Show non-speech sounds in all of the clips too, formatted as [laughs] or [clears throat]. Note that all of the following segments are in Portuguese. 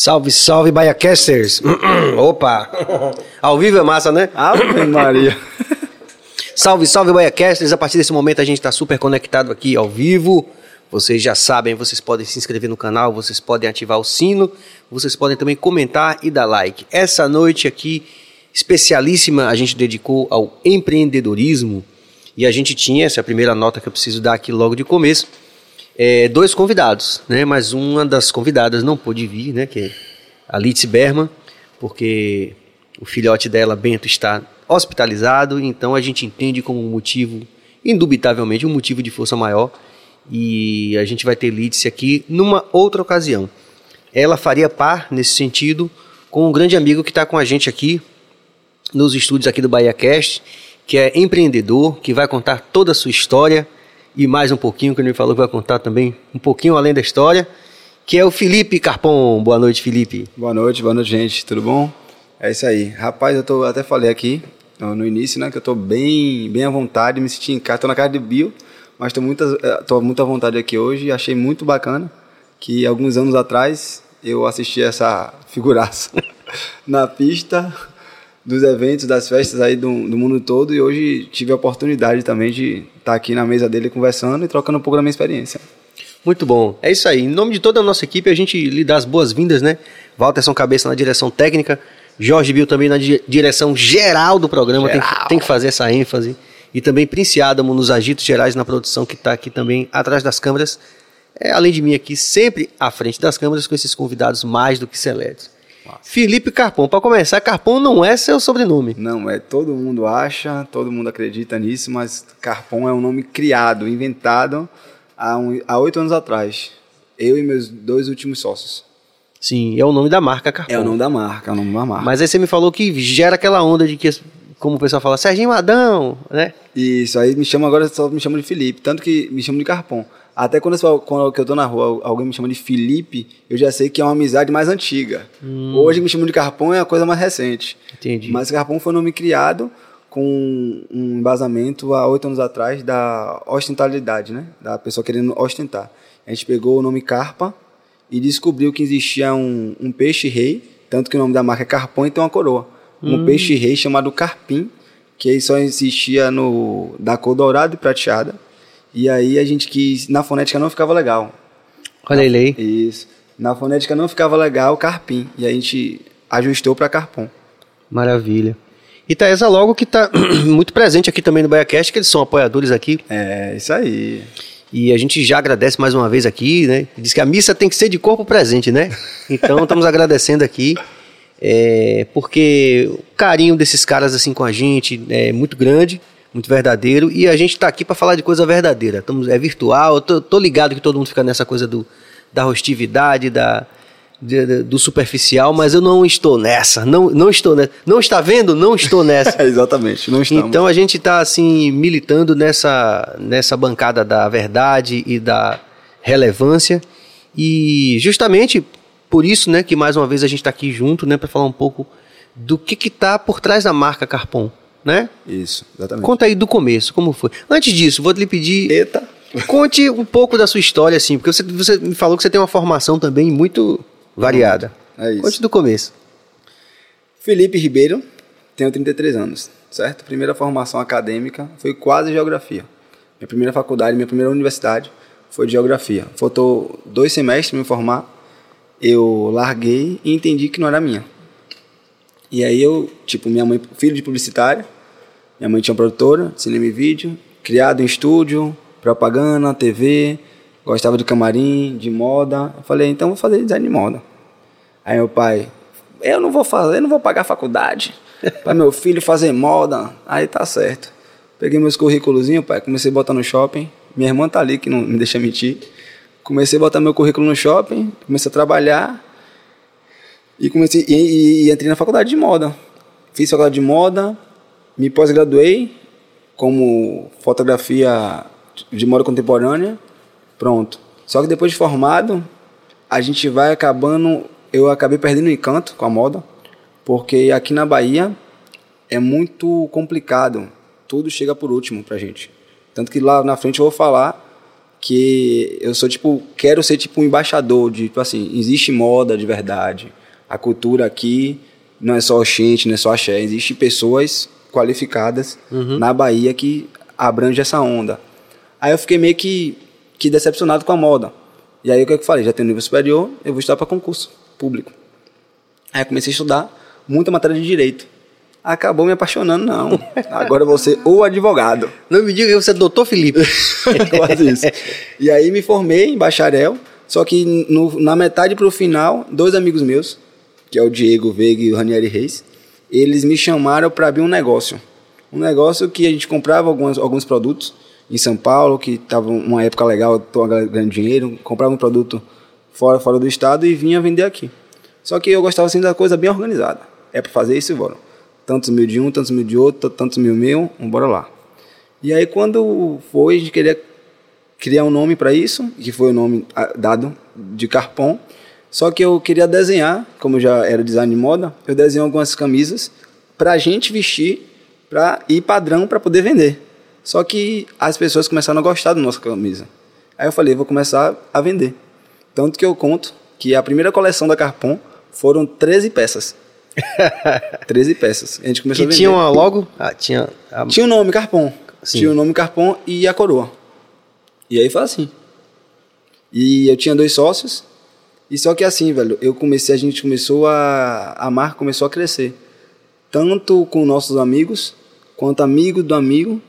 Salve, salve, Baiacasters! [clears throat] Opa! [laughs] Ao vivo é massa, né? Ave [laughs] Maria! Salve, salve, Baiacasters! A partir desse momento a gente está super conectado aqui ao vivo. Vocês já sabem, vocês podem se inscrever no canal, vocês podem ativar o sino, vocês podem também comentar e dar like. Essa noite aqui, especialíssima, a gente dedicou ao empreendedorismo e a gente tinha, essa é a primeira nota que eu preciso dar aqui logo de começo, é, dois convidados, né? Mas uma das convidadas não pôde vir, né? Que é a Litz Berman, porque o filhote dela, Bento, está hospitalizado, então a gente entende como um motivo, indubitavelmente, um motivo de força maior. E a gente vai ter Litz aqui numa outra ocasião. Ela faria par nesse sentido com um grande amigo que está com a gente aqui nos estúdios aqui do Bahia Cast, que é empreendedor, que vai contar toda a sua história e mais um pouquinho, que ele me falou que vai contar também um pouquinho além da história, que é o Felipe Carpon. Boa noite, Felipe. Boa noite, boa noite, gente. Tudo bom? É isso aí. Rapaz, eu tô, até falei aqui no início, né, que eu tô bem, bem à vontade, me senti em casa, tô na casa de Bio, mas tô, muita, eh, tô muito à vontade aqui hoje achei muito bacana que alguns anos atrás eu assisti essa figuraça [laughs] na pista dos eventos, das festas aí do, do mundo todo e hoje tive a oportunidade também de estar aqui na mesa dele conversando e trocando um pouco da minha experiência. Muito bom. É isso aí. Em nome de toda a nossa equipe, a gente lhe dá as boas-vindas, né? Walterson Cabeça na direção técnica, Jorge Bill também na di direção geral do programa, geral. Tem, que, tem que fazer essa ênfase. E também Prince Adamo nos agitos gerais na produção, que está aqui também atrás das câmeras. É, além de mim aqui, sempre à frente das câmeras com esses convidados mais do que seletos. Felipe Carpon. Para começar, Carpon não é seu sobrenome. Não, é todo mundo acha, todo mundo acredita nisso, mas Carpon é um nome criado, inventado há, um, há oito anos atrás. Eu e meus dois últimos sócios. Sim, é o nome da marca Carpon. É o nome da marca, é o nome da marca. Mas aí você me falou que gera aquela onda de que, como o pessoal fala, Serginho Adão, né? Isso, aí me chama agora, só me chama de Felipe, tanto que me chama de Carpon. Até quando, eu, quando eu tô na rua, alguém me chama de Felipe, eu já sei que é uma amizade mais antiga. Hum. Hoje me chamam de Carpão é a coisa mais recente. Entendi. Mas Carpão foi um nome criado com um embasamento há oito anos atrás da ostentalidade, né? Da pessoa querendo ostentar. A gente pegou o nome Carpa e descobriu que existia um, um peixe-rei, tanto que o nome da marca é Carpão e tem uma coroa. Um hum. peixe-rei chamado Carpim, que só existia no, da cor dourada e prateada e aí a gente quis. Na fonética não ficava legal. Olha ele aí. Isso. Na fonética não ficava legal carpim. E a gente ajustou para carpom. Maravilha. E Taesa logo que está [clears throat] muito presente aqui também no BaiaCast, que eles são apoiadores aqui. É, isso aí. E a gente já agradece mais uma vez aqui, né? Diz que a missa tem que ser de corpo presente, né? Então estamos [laughs] agradecendo aqui. É, porque o carinho desses caras assim com a gente é muito grande muito verdadeiro. E a gente está aqui para falar de coisa verdadeira. Estamos, é virtual, eu tô, tô, ligado que todo mundo fica nessa coisa do, da rostividade, da, de, de, do superficial, mas eu não estou nessa. Não, não estou nessa. Não está vendo? Não estou nessa. [laughs] Exatamente, não estamos. Então a gente está assim, militando nessa, nessa bancada da verdade e da relevância. E justamente por isso, né, que mais uma vez a gente está aqui junto, né, para falar um pouco do que está por trás da marca Carpon né? Isso, exatamente. Conta aí do começo, como foi. Antes disso, vou lhe pedir. Eita! Conte um pouco da sua história, assim, porque você, você me falou que você tem uma formação também muito variada. É isso. Conte do começo. Felipe Ribeiro, tenho 33 anos, certo? Primeira formação acadêmica foi quase geografia. Minha primeira faculdade, minha primeira universidade foi de geografia. Faltou dois semestres me formar. Eu larguei e entendi que não era minha. E aí eu, tipo, minha mãe, filho de publicitário, minha mãe tinha uma produtora, cinema e vídeo, criado em estúdio, propaganda, TV, gostava de camarim, de moda. Eu falei, então vou fazer design de moda. Aí meu pai, eu não vou fazer, eu não vou pagar faculdade [laughs] para meu filho fazer moda. Aí tá certo. Peguei meus currículos, pai, comecei a botar no shopping. Minha irmã tá ali, que não me deixa mentir. Comecei a botar meu currículo no shopping, comecei a trabalhar. E comecei e, e, e entrei na faculdade de moda. Fiz faculdade de moda, me pós-graduei como fotografia de moda contemporânea. Pronto. Só que depois de formado, a gente vai acabando. Eu acabei perdendo o encanto com a moda, porque aqui na Bahia é muito complicado. Tudo chega por último pra gente. Tanto que lá na frente eu vou falar que eu sou tipo, quero ser tipo um embaixador de, tipo assim, existe moda de verdade. A cultura aqui não é só oxente, não é só axé, existe pessoas qualificadas Uhum. na Bahia que abrange essa onda. Aí eu fiquei meio que, que decepcionado com a moda. E aí o que eu falei? Já tenho nível superior, eu vou estudar para concurso público. Aí eu comecei a estudar muita matéria de direito. Acabou me apaixonando, não. [laughs] Agora eu vou ser o advogado. Não me diga que você é doutor Felipe. [laughs] Quase isso. E aí me formei em bacharel, só que no- na metade pro final, dois amigos meus, que é o Diego Veiga e o Ranieri Reis, eles me chamaram para abrir um negócio. Um negócio que a gente comprava alguns, alguns produtos em São Paulo, que estava uma época legal, tô ganhando dinheiro, comprava um produto fora, fora do estado e vinha vender aqui. Só que eu gostava assim da coisa bem organizada. É para fazer isso e bora. Tantos mil de um, tantos mil de outro, tantos mil meu, bora lá. E aí quando foi, a gente queria criar um nome para isso, que foi o nome ah, dado de Carpon. Só que eu queria desenhar, como eu já era design de moda, eu desenhei algumas camisas para a gente vestir, para ir padrão para poder vender. Só que as pessoas começaram a gostar da nossa camisa. Aí eu falei, vou começar a vender. Tanto que eu conto que a primeira coleção da Carpon foram 13 peças. [laughs] 13 peças. A gente começou que a vender. tinha uma logo. Ah, tinha. a- Tinha o nome Carpon. Sim. Tinha o nome Carpon e a coroa. E aí foi assim. E eu tinha dois sócios. E só que assim, velho, eu comecei, a gente começou a. A marca começou a crescer. Tanto com nossos amigos, quanto amigo do amigo.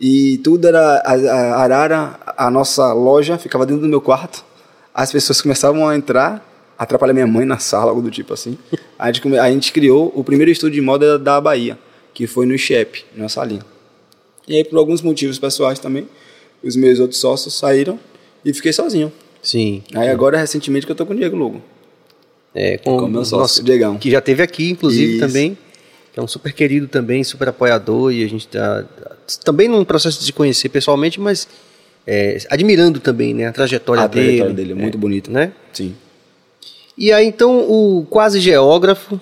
E tudo era. A, a Arara, a nossa loja, ficava dentro do meu quarto. As pessoas começavam a entrar, atrapalhar minha mãe na sala, algo do tipo assim. A gente, a gente criou o primeiro estúdio de moda da Bahia, que foi no ICHEP, na salinha. E aí, por alguns motivos pessoais também, os meus outros sócios saíram e fiquei sozinho. Sim. Aí agora, recentemente, que eu tô com o Diego Lugo. É, com, Com o meu sócio, nosso- Diegão. Que já teve aqui, inclusive, Isso. também. Que é um super querido também, super apoiador. E a gente tá também num processo de se conhecer pessoalmente, mas é, admirando também né, a trajetória A dele. trajetória dele é muito bonita. Né? Sim. E aí, então, o quase geógrafo,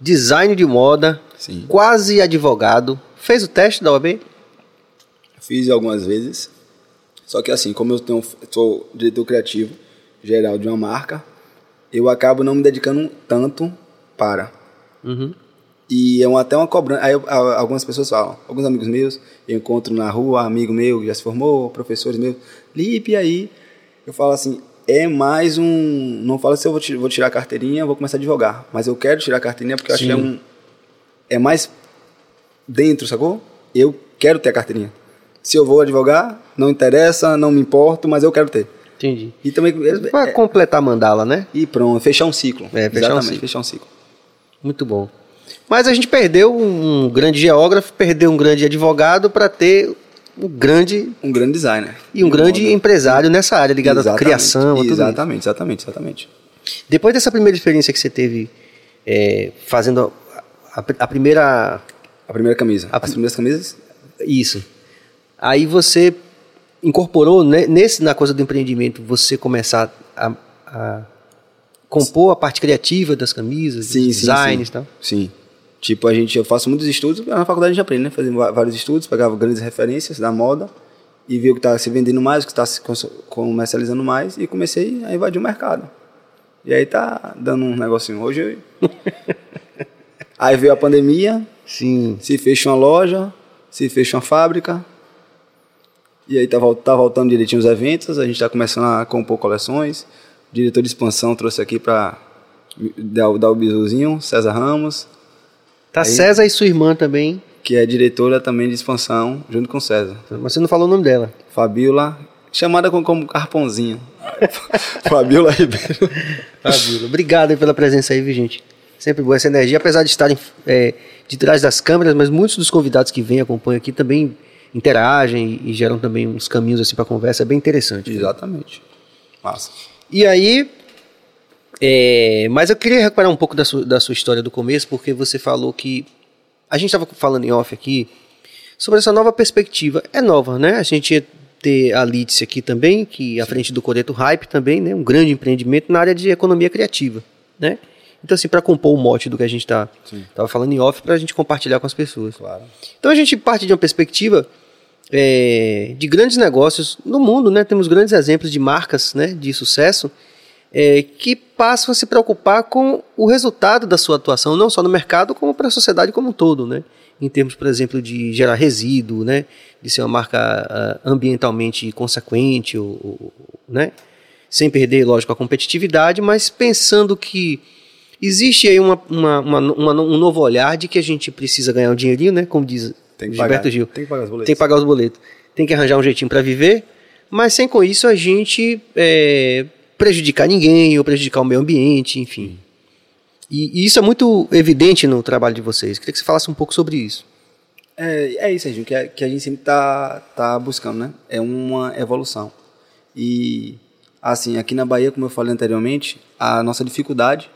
design de moda, Sim. quase advogado, fez o teste da OAB? Fiz algumas vezes. Só que assim, como eu tenho, sou diretor criativo geral de uma marca, eu acabo não me dedicando tanto para. Uhum. E é uma, até uma cobrança. Aí eu- algumas pessoas falam, alguns amigos meus, eu encontro na rua, amigo meu que já se formou, professores meus, Lipe, e aí? Eu falo assim, é mais um. Não falo se eu vou, vou tirar a carteirinha, vou começar a advogar. Mas eu quero tirar a carteirinha porque eu acho que é um. É mais dentro, sacou? Eu quero ter a carteirinha. Se eu vou advogar, não interessa, não me importo, mas eu quero ter. Entendi. E também. Para é- completar a mandala, né? e pronto, fechar um ciclo. É, fechar um Exatamente, ciclo. fechar um ciclo. Muito bom. Mas a gente perdeu um grande geógrafo, perdeu um grande advogado para ter um grande Um grande designer. e um De grande moda. empresário nessa área ligado à Exatamente, criação, a tudo. Exatamente, exatamente, exatamente. Depois dessa primeira experiência que você teve é, fazendo a, a- a primeira A primeira camisa. A- As primeiras camisas? isso, aí você incorporou né, nesse na coisa do empreendimento você começar a, a compor a parte criativa das camisas, dos designs, sim. e tal. Sim. Tipo, a gente, eu faço muitos estudos, na faculdade a gente aprende, né? Fazendo va- vários estudos, pegava grandes referências da moda e vi o que estava se vendendo mais, o que está se cons- comercializando mais e comecei a invadir o mercado. E aí tá dando um negocinho. Hoje eu... [laughs] Aí veio a pandemia, Sim. se fecha uma loja, se fecha uma fábrica. E aí tá, tá voltando direitinho os eventos, a gente tá começando a compor coleções. O diretor de expansão trouxe aqui para dar, o- dar o bisuzinho, César Ramos, Tá César e sua irmã também, que é diretora também de expansão, junto com César. mas você não falou o nome dela. Fabiola, chamada como, como Carpãozinho. [laughs] Fabiola Ribeiro. Fabiola. Obrigado aí pela presença aí, viu, gente? Sempre boa essa energia, apesar de estarem é, de trás das câmeras, mas muitos dos convidados que vêm acompanham aqui também interagem e, e geram também uns caminhos assim para conversa, é bem interessante. Exatamente. Massa. E aí, é, mas eu queria recuperar um pouco da sua, da sua história do começo, porque você falou que a gente estava falando em off aqui sobre essa nova perspectiva. É nova, né? A gente ia ter a Litz aqui também, que à frente do Coreto Hype também, né? Um grande empreendimento na área de economia criativa, né? Então, assim, para compor o mote do que a gente tá, tava falando em off, para a gente compartilhar com as pessoas. Claro. Então a gente parte de uma perspectiva é, de grandes negócios no mundo, né? Temos grandes exemplos de marcas, né, de sucesso é, que passam a se preocupar com o resultado da sua atuação, não só no mercado, como para a sociedade como um todo, né? Em termos, por exemplo, de gerar resíduo, né? De ser uma marca uh, ambientalmente consequente, ou, ou, né? Sem perder, lógico, a competitividade, mas pensando que existe aí uma, uma, uma, um novo olhar de que a gente precisa ganhar um dinheirinho, né? Como diz Tem que Gilberto pagar. Gil. Tem que pagar os boletos. Tem que pagar os boletos. Tem que arranjar um jeitinho para viver, mas sem com isso a gente é, prejudicar ninguém ou prejudicar o meio ambiente, enfim. E, e isso é muito evidente no trabalho de vocês. Queria que você falasse um pouco sobre isso. É, é isso, Serginho, que, a- que a gente sempre tá, tá buscando, né? É uma evolução. E, assim, aqui na Bahia, como eu falei anteriormente, a nossa dificuldade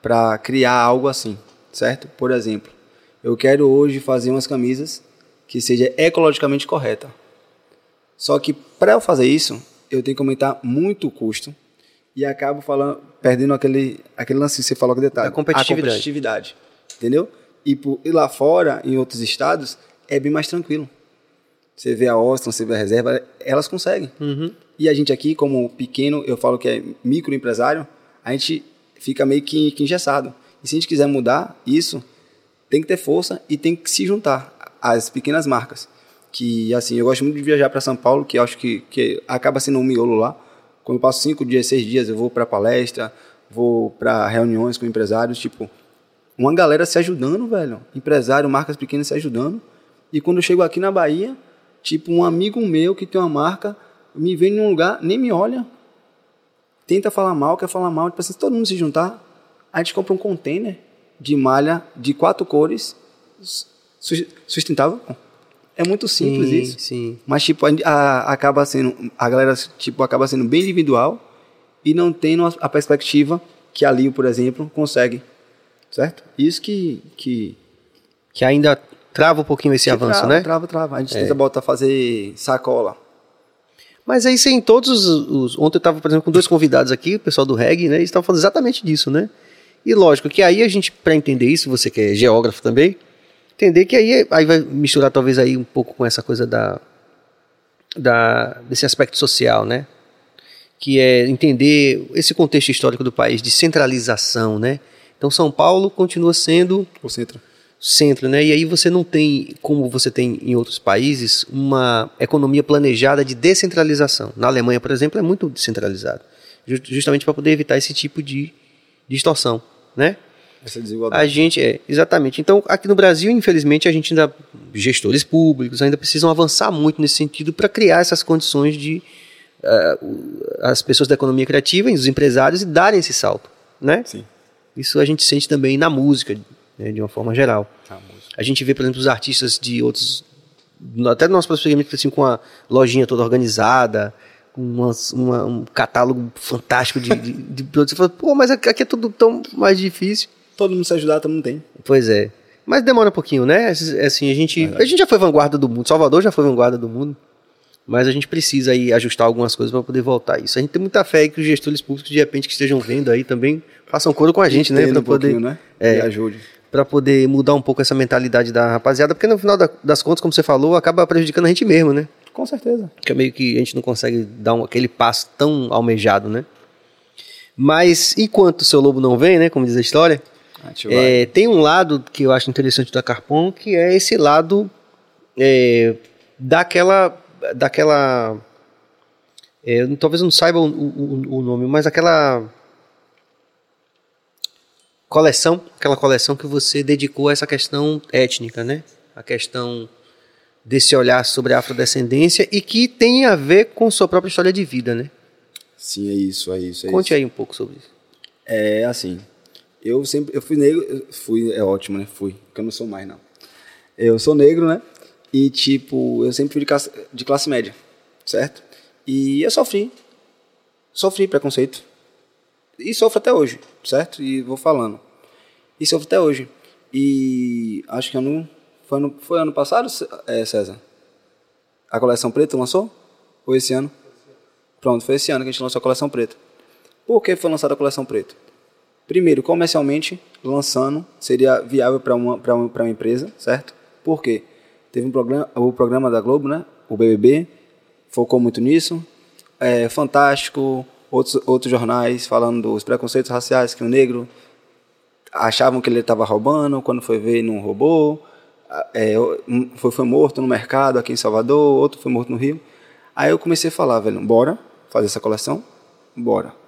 para criar algo assim, certo? Por exemplo, eu quero hoje fazer umas camisas que seja ecologicamente correta. Só que para eu fazer isso, eu tenho que aumentar muito o custo e acabo falando, perdendo aquele, aquele lance que você falou que detalhe. A competitividade. A competitividade. Entendeu? E, por, e lá fora, em outros estados, é bem mais tranquilo. Você vê a Austin, você vê a reserva, elas conseguem. E a gente aqui, como pequeno, eu falo que é microempresário, a gente fica meio que, que engessado. E se a gente quiser mudar isso, tem que ter força e tem que se juntar às pequenas marcas. Que, assim, eu gosto muito de viajar para São Paulo, que acho que, que acaba sendo um miolo lá. Quando eu passo cinco dias, seis dias, eu vou para palestra, vou para reuniões com empresários, tipo, uma galera se ajudando, velho. Empresário, marcas pequenas se ajudando. E quando eu chego aqui na Bahia, tipo, um amigo meu que tem uma marca me vem num lugar, nem me olha. Tenta falar mal, quer falar mal. Tipo assim, se todo mundo se juntar, a gente compra um container de malha de quatro cores sustentável. É muito simples sim, isso. Sim. Mas, tipo, a, a- acaba sendo, a galera, tipo, acaba sendo bem individual e não tendo a, a perspectiva que a Lio, por exemplo, consegue. Certo? Isso que... que Que ainda trava um pouquinho esse avanço, trava, né? Trava, trava. A gente tenta botar, fazer sacola. Mas aí você em todos os, os- Ontem eu estava, por exemplo, com dois convidados aqui, o pessoal do reggae, né? Eles estavam falando exatamente disso, né? E lógico que aí a gente, para entender isso, você que é geógrafo também, entender que aí, aí vai misturar talvez aí um pouco com essa coisa da, da desse aspecto social, né? Que é entender esse contexto histórico do país de centralização, né? Então São Paulo continua sendo O centro. centro, né? E aí você não tem, como você tem em outros países, uma economia planejada de descentralização. Na Alemanha, por exemplo, é muito descentralizado, Ju- justamente para poder evitar esse tipo de distorção, né? Essa desigualdade. A gente é exatamente. Então, aqui no Brasil, infelizmente, a gente ainda gestores públicos ainda precisam avançar muito nesse sentido para criar essas condições de o- as pessoas da economia criativa, e os empresários, e darem esse salto, né? Sim. Isso a gente sente também na música, né, de uma forma geral. A. A gente vê, por exemplo, os artistas de outros. Até no nosso prosseguimento, assim, com a lojinha toda organizada, com umas- uma- um catálogo fantástico de, de, de produtos. Você fala, pô, mas aqui aqui é tudo tão mais difícil. Todo mundo se ajudar, todo mundo tem. Pois é. Mas demora um pouquinho, né? Assim, a gente, a gente já foi vanguarda do mundo. Salvador já foi vanguarda do mundo. Mas a gente precisa aí ajustar algumas coisas para poder voltar a isso. A gente tem muita fé que os gestores públicos, de repente, que estejam vendo aí também, façam coro com a gente, né? Entenda Para um poder, né? É. E ajude. para poder mudar um pouco essa mentalidade da rapaziada, porque no final da- das contas, como você falou, acaba prejudicando a gente mesmo, né? Com certeza. Que é meio que a gente não consegue dar um- aquele passo tão almejado, né? Mas enquanto o seu lobo não vem, né? Como diz a história. É, tem um lado que eu acho interessante da Carpon, que é esse lado é, daquela. daquela é, talvez eu não saiba o, o- o nome, mas aquela coleção, aquela coleção que você dedicou a essa questão étnica, né? A questão desse olhar sobre a afrodescendência e que tem a ver com sua própria história de vida, né? Sim, é isso, é isso. É Conte isso. aí um pouco sobre isso. É assim. Eu sempre. Eu fui negro. Fui, é ótimo, né? Fui. Porque eu não sou mais, não. Eu sou negro, né? E, tipo, eu sempre fui de classe, de classe média, certo? E eu sofri. Sofri preconceito. E sofro até hoje, certo? E vou falando. E sofro até hoje. E acho que ano. Foi ano, foi ano passado, é, César? A coleção preta lançou? Ou esse ano? Pronto, foi esse ano que a gente lançou a coleção preta. Por que foi lançada a coleção preta? Primeiro, comercialmente, lançando, seria viável para uma, uma, uma empresa, certo? Por quê? Teve um programa, o programa da Globo, né? o BBB, focou muito nisso. É, Fantástico, outros, outros jornais falando dos preconceitos raciais que o negro achavam que ele estava roubando, quando foi ver não roubou. É, foi, foi morto no mercado aqui em Salvador, outro foi morto no Rio. Aí eu comecei a falar, velho, bora fazer essa coleção? Bora.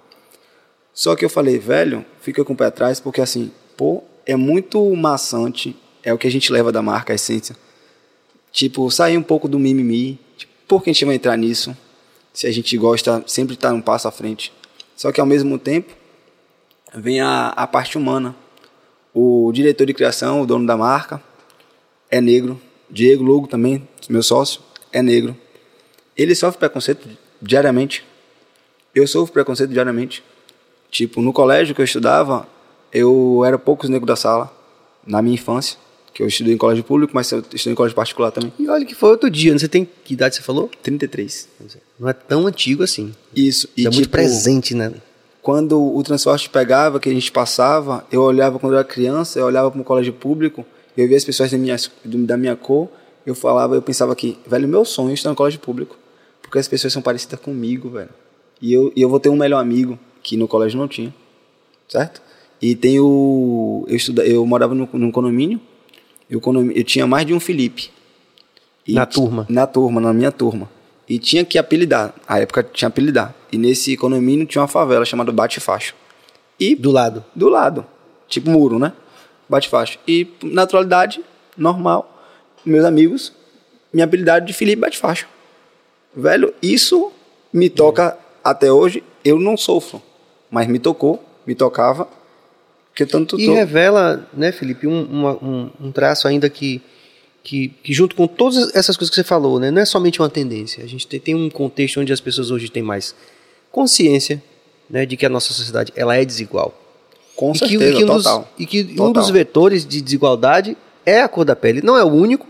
Só que eu falei, velho, fica com o pé atrás, porque assim, pô, é muito maçante, é o que a gente leva da marca, a essência. Tipo, sair um pouco do mimimi, tipo, por que a gente vai entrar nisso? Se a gente gosta sempre estar tá um passo à frente. Só que ao mesmo tempo, vem a, a parte humana. O diretor de criação, o dono da marca, é negro. Diego Lugo também, meu sócio, é negro. Ele sofre preconceito diariamente. Eu sofro preconceito diariamente. Tipo, no colégio que eu estudava, eu era poucos negros da sala, na minha infância. Que eu estudei em colégio público, mas eu estudei em colégio particular também. E olha que foi outro dia, você tem que idade você falou? 33. Não é tão antigo assim. Isso. E, é tipo, muito presente, né? Quando o transporte pegava, que a gente passava, eu olhava quando eu era criança, eu olhava para um colégio público, eu via as pessoas da minha, da minha cor, eu falava, eu pensava que, velho, meu sonho é estar no colégio público. Porque as pessoas são parecidas comigo, velho. E eu, e eu vou ter um melhor amigo que no colégio não tinha, certo? E tem o eu estuda, eu morava no, num condomínio, eu, eu tinha mais de um Felipe. na turma. Na turma, na minha turma. E tinha que apelidar. A época tinha apelidar. E nesse condomínio tinha uma favela chamada Bate Facho. E do lado. Do lado. Tipo muro, né? Bate Facho. E naturalidade normal, meus amigos, minha habilidade de Felipe Bate Facho. Velho, isso me toca até hoje. Eu não sofro mas me tocou, me tocava. Que tanto e revela, né, Felipe, um, uma, um, um, traço ainda que, que, que, junto com todas essas coisas que você falou, né, não é somente uma tendência. A gente tem, tem um contexto onde as pessoas hoje têm mais consciência né, de que a nossa sociedade ela é desigual. Com e certeza, que, e que um total. Dos, e que total. um dos vetores de desigualdade é a cor da pele. Não é o único,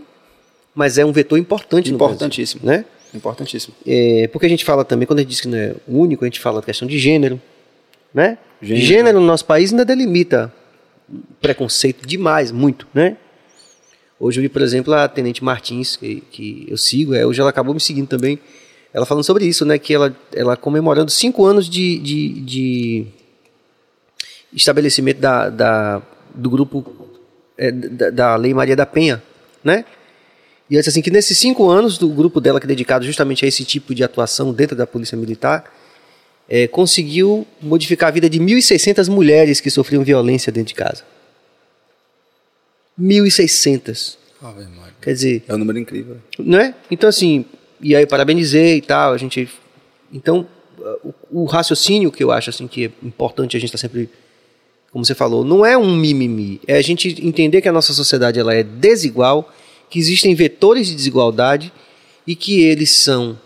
mas é um vetor importante Importantíssimo. no Brasil, né? Importantíssimo. É, porque a gente fala também, quando a gente diz que não é o único, a gente fala da questão de gênero, né? Gênero. Gênero no nosso país ainda delimita preconceito demais, muito, né? Hoje eu vi, por exemplo, a Tenente Martins, que, que eu sigo, é, hoje ela acabou me seguindo também, ela falando sobre isso, né? Que ela, ela comemorando cinco anos de, de, de estabelecimento da, da, do grupo é, da, da Lei Maria da Penha, né? E ela disse assim que nesses cinco anos do grupo dela que é dedicado justamente a esse tipo de atuação dentro da Polícia Militar, é, conseguiu modificar a vida de 1.600 mulheres que sofriam violência dentro de casa. 1.600. Oh, Quer dizer. É um número incrível. Não é? Então, assim, e aí parabenizei e tal, a gente. Então, o, o raciocínio que eu acho assim, que é importante a gente estar tá sempre. Como você falou, não é um mimimi. É a gente entender que a nossa sociedade ela é desigual, que existem vetores de desigualdade e que eles são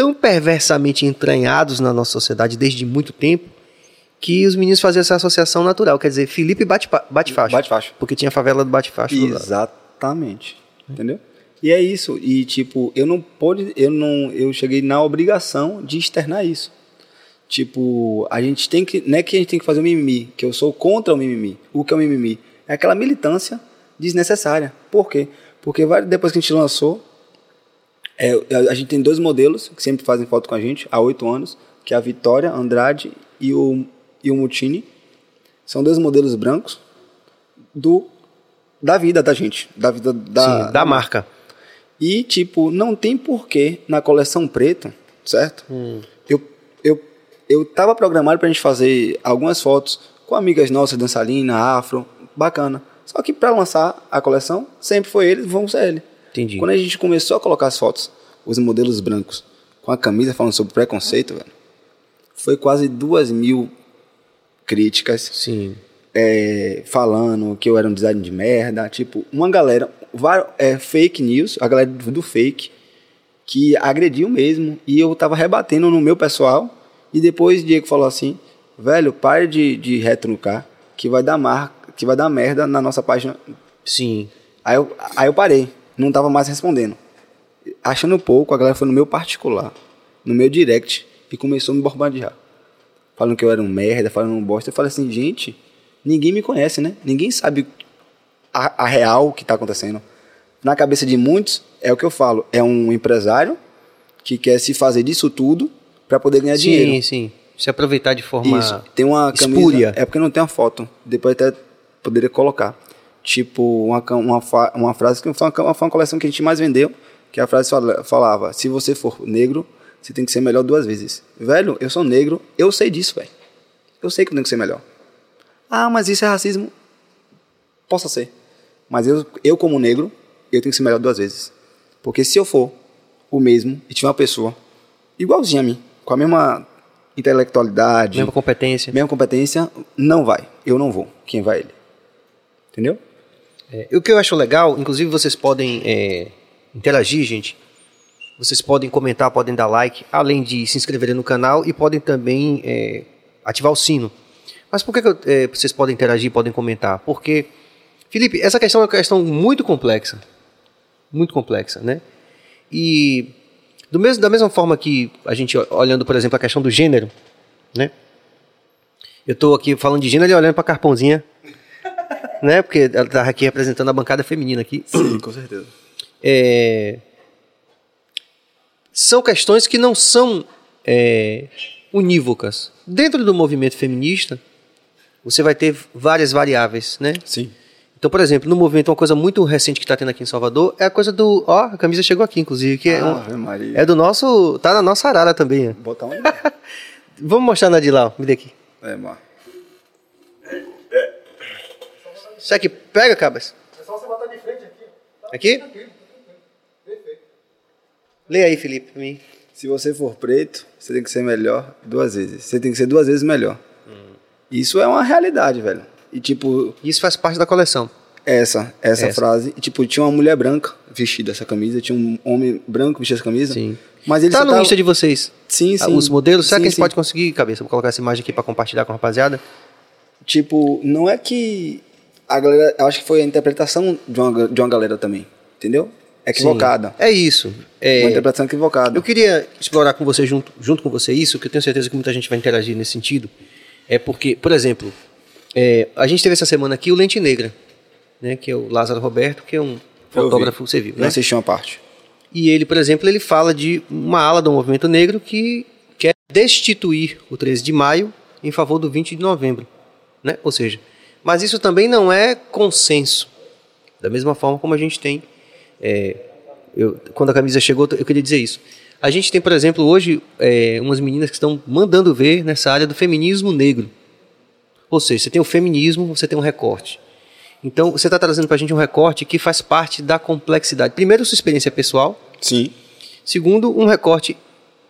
tão perversamente entranhados na nossa sociedade desde muito tempo que os meninos faziam essa associação natural. Quer dizer, Felipe bate, bate faixa. Bate faixa. Porque tinha a favela do bate faixa. Exatamente. Entendeu? E é isso. E tipo, eu não pude, eu não, eu cheguei na obrigação de externar isso. Tipo, a gente tem que, não é que a gente tem que fazer o mimimi, que eu sou contra o mimimi. O que é o mimimi? É aquela militância desnecessária. Por quê? Porque depois que a gente lançou, é, a gente tem dois modelos que sempre fazem foto com a gente há oito anos, que é a Vitória Andrade e o, e o Mutini. São dois modelos brancos do da vida da gente, da vida da, Sim, da marca. E, tipo, não tem porquê na coleção preta, certo? Hum. Eu, eu, eu tava programado pra gente fazer algumas fotos com amigas nossas, dançarina, afro, bacana. Só que para lançar a coleção, sempre foi ele, vamos ser ele. Entendi. Quando a gente começou a colocar as fotos, os modelos brancos, com a camisa falando sobre preconceito, velho, foi quase duas mil críticas. Sim. É, falando que eu era um design de merda. Tipo, uma galera, é, fake news, a galera do fake, que agrediu mesmo. E eu tava rebatendo no meu pessoal. E depois o Diego falou assim: velho, pare de, de retrucar, que vai dar mar, que vai dar merda na nossa página. Sim. Aí eu, aí eu parei não estava mais respondendo. Achando pouco, a galera foi no meu particular, no meu direct, e começou a me bombardear. Falando que eu era um merda, falando um bosta. Eu falei assim, gente, ninguém me conhece, né? Ninguém sabe a, a real que está acontecendo. Na cabeça de muitos, é o que eu falo, é um empresário que quer se fazer disso tudo para poder ganhar sim, dinheiro. Sim, sim. Se aproveitar de forma Isso. Tem uma camisa, espúria. É porque não tem uma foto. Depois até poderia colocar. Tipo, uma, uma, uma frase que foi uma, foi uma coleção que a gente mais vendeu, que a frase fala- falava, se você for negro, você tem que ser melhor duas vezes. Velho, eu sou negro, eu sei disso, velho. Eu sei que eu tenho que ser melhor. Ah, mas isso é racismo. Possa ser. Mas eu, eu como negro, eu tenho que ser melhor duas vezes. Porque se eu for o mesmo e tiver uma pessoa igualzinha a mim, com a mesma intelectualidade, mesma competência. mesma competência, não vai. Eu não vou. Quem vai é ele. Entendeu? É, o que eu acho legal, inclusive vocês podem é, interagir, gente. Vocês podem comentar, podem dar like, além de se inscreverem no canal e podem também é, ativar o sino. Mas por que, que eu- é, vocês podem interagir, podem comentar? Porque, Felipe, essa questão é uma questão muito complexa. Muito complexa, né? E do mesmo, da mesma forma que a gente olhando, por exemplo, a questão do gênero, né? Eu estou aqui falando de gênero e olhando para a Carpãozinha, né? Porque ela está aqui representando a bancada feminina aqui. Sim, com certeza. É, são questões que não são é, unívocas. Dentro do movimento feminista, você vai ter várias variáveis, né? Sim. Então, por exemplo, no movimento, uma coisa muito recente que está tendo aqui em Salvador é a coisa do. Ó, a camisa chegou aqui, inclusive, que é, um- Ave Maria. é do nosso. Tá na nossa arara também. ó. Botar um. [laughs] Vamos mostrar na de lá, ó. me dê aqui. é, mano. Isso aqui, pega, cabas. É só você botar de frente aqui. Tá Aqui? Perfeito. Lê aí, Felipe, pra mim. Se você for preto, você tem que ser melhor duas vezes. Você tem que ser duas vezes melhor. Isso é uma realidade, velho. E tipo, Isso faz parte da coleção. essa, essa, Essa. frase. E tipo, tinha uma mulher branca vestida essa camisa, tinha um homem branco vestido essa camisa. Sim. Mas ele tá no tava- Insta de vocês. Sim, Ah, sim. Os modelos, será Sim, que a gente pode conseguir, cabeça? Vou colocar essa imagem aqui para compartilhar com a rapaziada. Tipo, não é que a galera. Eu acho que foi a interpretação de uma, de uma galera também. Entendeu? É equivocada. Sim. É isso. É, Uma interpretação equivocada. eu queria explorar com você, junto, junto com você, isso, que eu tenho certeza que muita gente vai interagir nesse sentido. É porque, por exemplo, é, a gente teve essa semana aqui o Lente Negra, né, que é o Lázaro Roberto, que é um Eu fotógrafo, vi. você viu, Eu né? assisti uma parte. E ele, por exemplo, ele fala de uma ala do movimento negro que quer destituir o 13 de maio em favor do 20 de novembro. Né? Ou seja, mas isso também não é consenso. Da mesma forma como a gente tem. é, eu- quando a camisa chegou, eu queria dizer isso. A gente tem, por exemplo, hoje é, umas meninas que estão mandando ver nessa área do feminismo negro. Ou seja, você tem o feminismo, você tem um recorte. Então, você está trazendo para a gente um recorte que faz parte da complexidade. Primeiro, sua experiência pessoal. Sim. Segundo, um recorte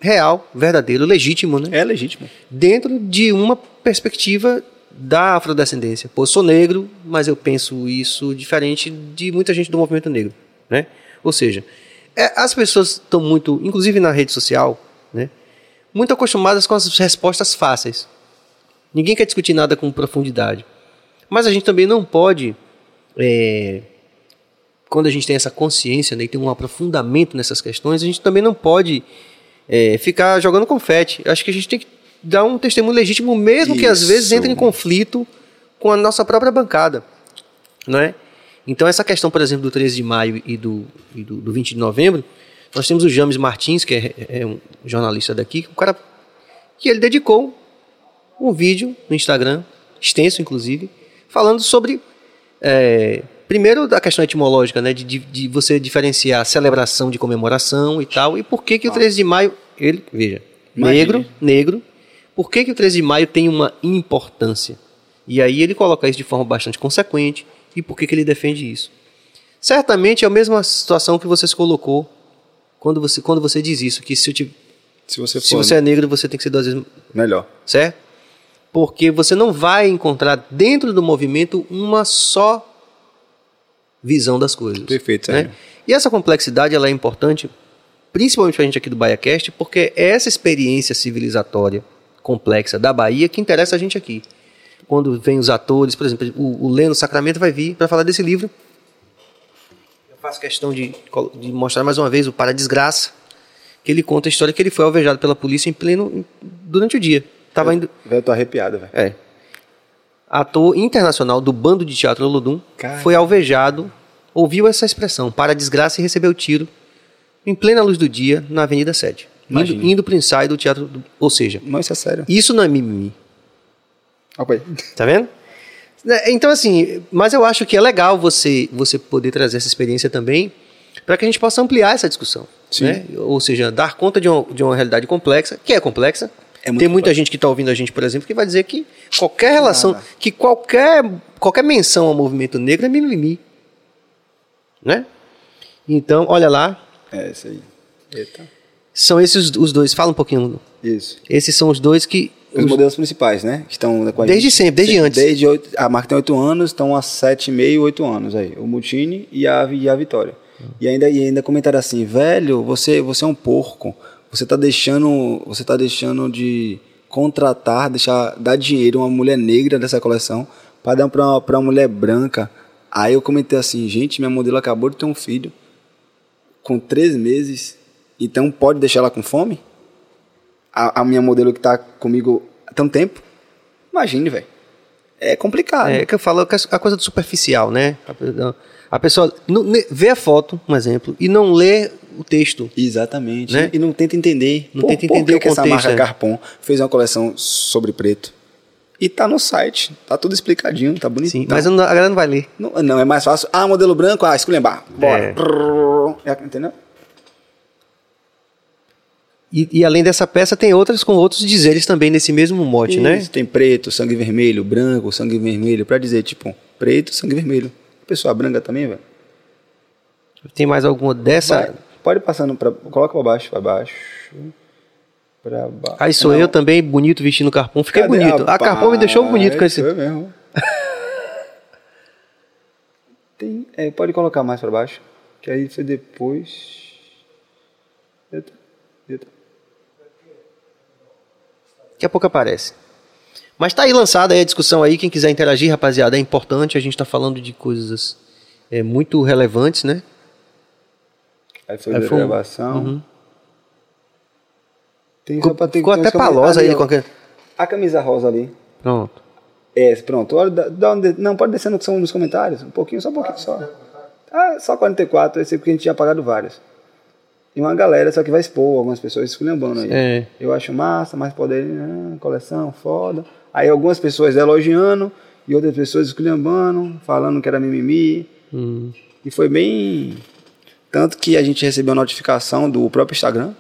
real, verdadeiro, legítimo, né? É legítimo. Dentro de uma perspectiva da afrodescendência. Pô, sou negro, mas eu penso isso diferente de muita gente do movimento negro, né? Ou seja, é, as pessoas estão muito, inclusive na rede social, né? Muito acostumadas com as respostas fáceis. Ninguém quer discutir nada com profundidade. Mas a gente também não pode, é, quando a gente tem essa consciência né, e tem um aprofundamento nessas questões, a gente também não pode é, ficar jogando confete. Acho que a gente tem que dar um testemunho legítimo, mesmo que às Isso. vezes entre em conflito com a nossa própria bancada. Não é? Então, essa questão, por exemplo, do 13 de maio e do, e do, do 20 de novembro, nós temos o James Martins, que é, é um jornalista daqui, um cara que ele dedicou um vídeo no Instagram, extenso inclusive, falando sobre, é, primeiro, da questão etimológica, né, de, de, de você diferenciar celebração de comemoração e tal, e por que, que o 13 de maio, ele, veja, Imagine. negro, negro, por que, que o 13 de maio tem uma importância? E aí ele coloca isso de forma bastante consequente, e por que, que ele defende isso? Certamente é a mesma situação que você se colocou quando você, quando você diz isso, que se, te- Se você se você é negro, você tem que ser duas vezes melhor. certo? Porque você não vai encontrar dentro do movimento uma só visão das coisas. Perfeito, né? E essa complexidade ela é importante, principalmente para a gente aqui do BahiaCast, porque é essa experiência civilizatória complexa da Bahia que interessa a gente aqui. Quando vem os atores, por exemplo, o, o Leno Sacramento vai vir para falar desse livro. Eu faço questão de, de mostrar mais uma vez o Para a Desgraça, que ele conta a história que ele foi alvejado pela polícia em pleno durante o dia. Tava indo, eu tô arrepiado, velho. é. Ator internacional do bando de teatro Cara. foi alvejado ouviu essa expressão, para a desgraça e recebeu tiro, em plena luz do dia, na Avenida 7. Indo, indo pro ensaio do teatro. do- ou seja, Não, isso é sério. isso não é mimimi. Aí. Tá vendo? Né, Então, assim, mas eu acho que é legal você, você poder trazer essa experiência também para que a gente possa ampliar essa discussão. Sim. Né? Ou seja, dar conta de uma, de uma realidade complexa, que é complexa. É Tem muita complexa. gente que está ouvindo a gente, por exemplo, que vai dizer que qualquer relação, Nada. que qualquer, qualquer menção ao movimento negro é mimimi. Né? Então, olha lá, É, isso aí. Eita. São esses os dois. Fala um pouquinho. Isso. Esses são os dois que. Os, os- modelos principais, né? Que estão Desde gente. sempre, desde antes. Desde oito, a marca tem 8 anos, estão há 7,5, 8 anos aí. O Mutini e a, e a Vitória. E ainda, e ainda comentaram assim, velho, você, você é um porco. Você tá deixando. Você tá deixando de contratar, deixar, dar dinheiro a uma mulher negra dessa coleção para dar pra uma, pra uma mulher branca. Aí eu comentei assim, gente, minha modelo acabou de ter um filho com três meses, então pode deixar ela com fome? A, a minha modelo que tá comigo há tanto tempo? Imagine, velho. É complicado. É que eu falo a coisa do superficial, né? A, pessoa não- vê a foto, um exemplo, e não lê o texto. Exatamente. Né? E não tenta entender. Não por, tenta por entender que o que essa contexto, marca é. Carpon fez uma coleção sobre preto. E tá no site. Tá tudo explicadinho, tá bonitinho. Sim, mas não- a galera não vai ler. Não, não, é mais fácil. Ah, modelo branco, ah, esculhambar. Bora. É. É, Entendeu? E, e além dessa peça, tem outras com outros dizeres também nesse mesmo mote, né? Isso, Tem preto, sangue vermelho, branco, sangue vermelho. Pra dizer, tipo, preto, sangue vermelho. Pessoa branca também, velho. Tem mais alguma dessa? Vai, pode passando pra. Coloca pra baixo, pra baixo. Pra baixo. Aí sou Não. eu também, bonito, vestindo carpão. Fiquei Cadê? bonito. A Rapaz, carpão me deixou bonito com esse. foi mesmo. [laughs] Tem, é, pode colocar mais pra baixo. Que aí foi depois. Eita, eita. Daqui a pouco aparece. Mas tá aí lançada aí a discussão aí. Quem quiser interagir, rapaziada, é importante. A gente tá falando de coisas é, muito relevantes, né? Aí foi Aí foi gravação. Uhum. Tem, Ficou, tem- ficou tem até palosa aí. Qualquer... A camisa rosa ali. Pronto. É, pronto. Olha, dá, dá um de- não, pode descer no que são nos comentários. Um pouquinho, só um pouquinho só. Ah, só 44, esse porque a gente tinha pagado vários. E uma galera só que vai expor algumas pessoas esculhambando aí. É. Eu acho massa, mais poder, ah, coleção, foda. Aí algumas pessoas elogiando e outras pessoas esculhambando, falando que era mimimi. Hum. E foi bem. Tanto que a gente recebeu notificação do próprio Instagram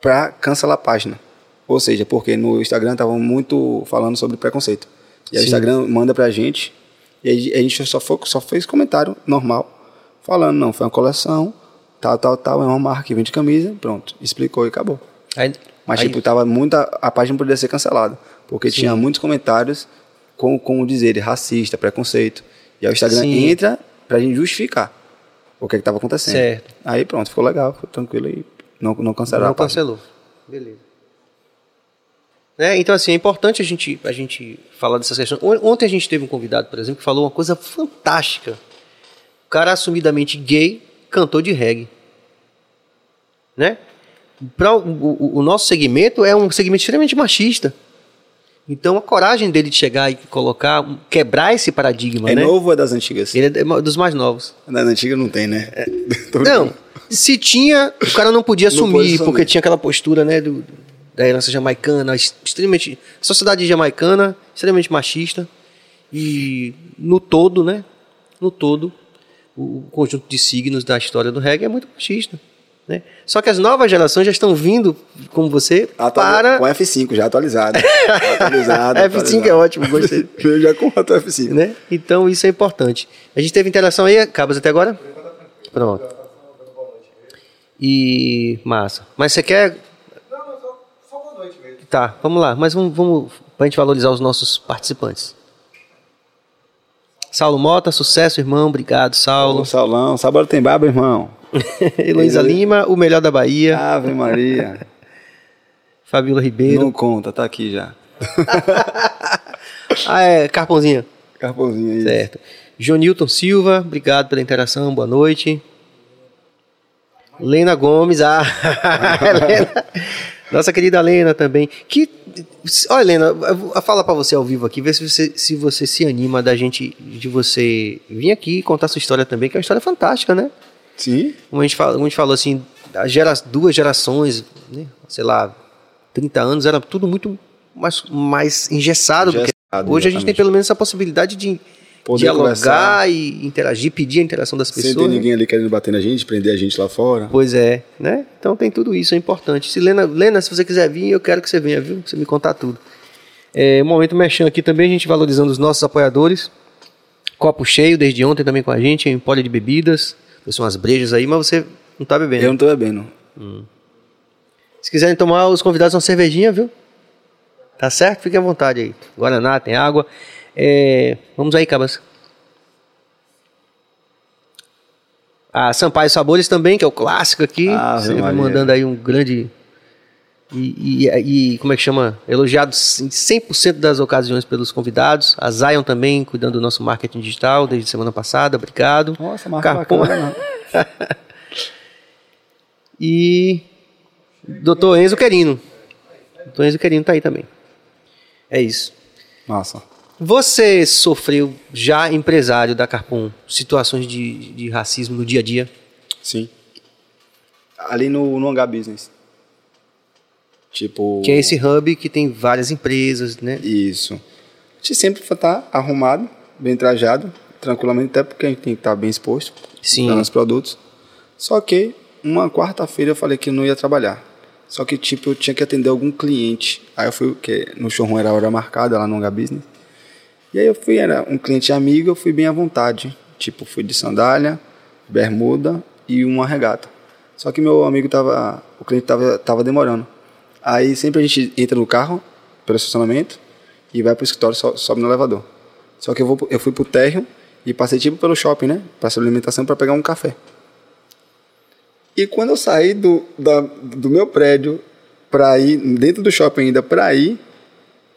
para cancelar a página. Ou seja, porque no Instagram estavam muito falando sobre preconceito. E o. Instagram manda pra gente. E a gente só, foi, só fez comentário normal. Falando, não, foi uma coleção, tal, tal, tal, é uma marca que vende camisa, pronto. Explicou e acabou. Aí, Mas, aí- tipo, tava muita. A página poderia ser cancelada. Porque tinha muitos comentários com, com o dizer racista, preconceito. E aí o Instagram Sim. entra pra gente justificar o que que tava acontecendo. Certo. Aí pronto, ficou legal, ficou tranquilo e não, não cancelaram Não cancelou. Beleza. Né? Então, assim, é importante a gente, a gente falar dessas questões. On- Ontem a gente teve um convidado, por exemplo, que falou uma coisa fantástica. O cara assumidamente gay cantou de reggae. Né? Pra, o, o- o nosso segmento é um segmento extremamente machista. Então, a coragem dele de chegar e colocar, quebrar esse paradigma, É né? novo ou é das antigas? Ele é dos mais novos. Das antigas não tem, né? [laughs] Tô Não, se tinha, o cara não podia Não assumir, assumir. porque tinha aquela postura, né, do, da herança jamaicana, ex- extremamente, sociedade jamaicana, extremamente machista, e no todo, né, no todo, o, conjunto de signos da história do reggae é muito machista, né. Só que as novas gerações já estão vindo, como você, Atuali- para... Com F5 já atualizado. [laughs] atualizado. F5 é ótimo, gostei. [laughs] Já com o F5. né? Então isso é importante. A gente teve interação aí, Cabas, até agora? Pronto. E massa. Mas você quer. Não, só, boa noite mesmo. Tá, vamos lá. Mas vamos, vamos pra gente valorizar os nossos participantes. Saulo Mota, sucesso, irmão. Obrigado, Saulo. Ô, Saulão, sábado tem barba, irmão. [laughs] Heloísa Lima, o melhor da Bahia. Ave Maria. [laughs] Fabiola Ribeiro. Não conta, tá aqui já. [laughs] Ah, é, Carpãozinha. Carpãozinho aí. Certo. Jonilton Silva, obrigado pela interação, boa noite. Lena Gomes, ah, Helena. Nossa querida Lena também. Que. Olha, Lena, falar pra você ao vivo aqui, ver se você, se você se anima da gente, de você vir aqui contar sua história também, que é uma história fantástica, né? Sim. Como a gente, fala, como a gente falou assim, as gera, duas gerações, né? sei lá, 30 anos, era tudo muito mais, mais engessado. do que- Engessado, hoje a gente tem pelo menos essa possibilidade de Poder dialogar conversar. e interagir, pedir a interação das Sem pessoas. ter né? ninguém ali querendo bater na gente, prender a gente lá fora. Pois é, né? Então tem tudo isso, é importante. Se Lena, Lena, se você quiser vir, eu quero que você venha, viu? Você me contar tudo. É, momento mexendo aqui também, a gente valorizando os nossos apoiadores. Copo cheio desde ontem também com a gente, em pole de bebidas. São umas brejas aí, mas você não tá bebendo. Eu não tô bebendo. Se quiserem tomar, os convidados uma cervejinha, viu? Tá certo? Fiquem à vontade aí. Guaraná, tem água. É, vamos aí, Cabas. A Sampaio Sabores também, que é o clássico aqui. Ave sempre Maria. mandando aí um grande. E, e- e, como é que chama? Elogiado em 100% das ocasiões pelos convidados. A Zion também, cuidando do nosso marketing digital desde semana passada. Obrigado. Nossa, marca Carpon- bacana. [laughs] E Dr. Enzo Querino. Dr. Enzo Querino tá aí também. É isso. Nossa. Você sofreu, já empresário da Carpon, situações de, de racismo no dia a dia? Sim. Ali no, no Hangar Business. Tipo. Que é esse hub que tem várias empresas, né? Isso. A gente sempre tá arrumado, bem trajado, tranquilamente, até porque a gente tem que estar bem exposto Sim. nos produtos. Só que uma quarta-feira eu falei que não ia trabalhar. Só que, tipo, eu tinha que atender algum cliente. Aí eu fui, que no showroom era a hora marcada lá no Hangar Business. E aí eu fui, era um cliente amigo, eu fui bem à vontade. Tipo, fui de sandália, bermuda e uma regata. Só que meu amigo tava, o cliente tava, tava demorando. Aí sempre a gente entra no carro, pelo estacionamento, e vai pro escritório, so- sobe no elevador. Só que eu, vou, eu fui pro térreo e passei tipo pelo shopping, né? Passei alimentação para pegar um café. E quando eu saí do, da, do meu prédio pra ir, dentro do shopping ainda, pra ir,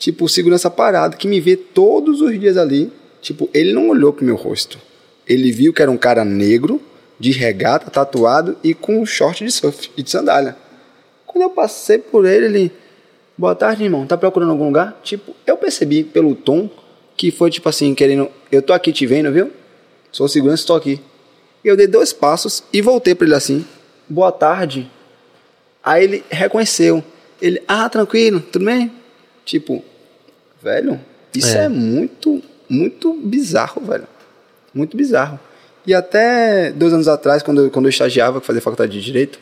tipo, segurança parado, que me vê todos os dias ali, tipo, ele não olhou pro meu rosto. Ele viu que era um cara negro, de regata, tatuado e com um short de surf e de sandália. Quando eu passei por ele, ele, boa tarde, irmão, tá procurando algum lugar? Tipo, eu percebi pelo tom que foi tipo assim, querendo, eu tô aqui te vendo, viu? Sou segurança, estou aqui. Eu dei dois passos e voltei para ele assim, boa tarde. Aí ele reconheceu. Ele, ah, tranquilo, tudo bem? Tipo, velho, isso É. é, muito, muito bizarro, velho. Muito bizarro. E até dois anos atrás, quando, eu- quando eu estagiava, que fazia faculdade de Direito,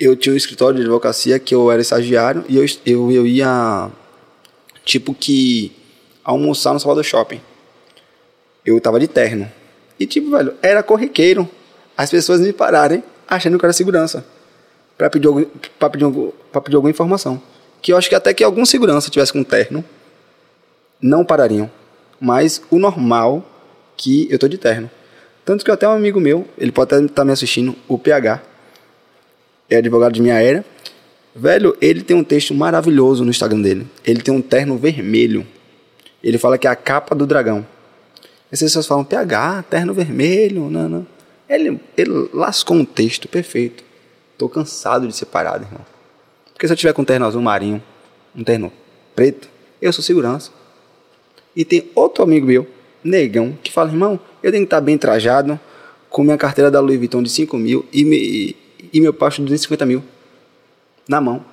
eu tinha um escritório de advocacia que eu era estagiário e eu, eu, eu ia, tipo que, almoçar no Salvador Shopping. Eu tava de terno. E tipo, velho, era corriqueiro as pessoas me pararem achando que eu era segurança. Pra pedir, algum, pra, pedir, algum- pra pedir alguma informação. Que eu acho que até que algum segurança tivesse com terno, não parariam. Mas o normal que eu tô de terno. Tanto que até um amigo meu, ele pode até estar me assistindo, o PH, é advogado de minha área. Velho, ele tem um texto maravilhoso no Instagram dele. Ele tem um terno vermelho. Ele fala que é a capa do dragão. As pessoas falam, PH, terno vermelho, não, não. Ele, ele lascou um texto perfeito. Tô cansado de ser parado, irmão. Porque se eu tiver com um terno azul marinho, um terno preto, eu sou segurança. E tem outro amigo meu, negão, que fala, irmão, eu tenho que estar bem trajado, com minha carteira da Louis Vuitton de 5 mil e, me- e, e meu pasto de 250 mil na mão.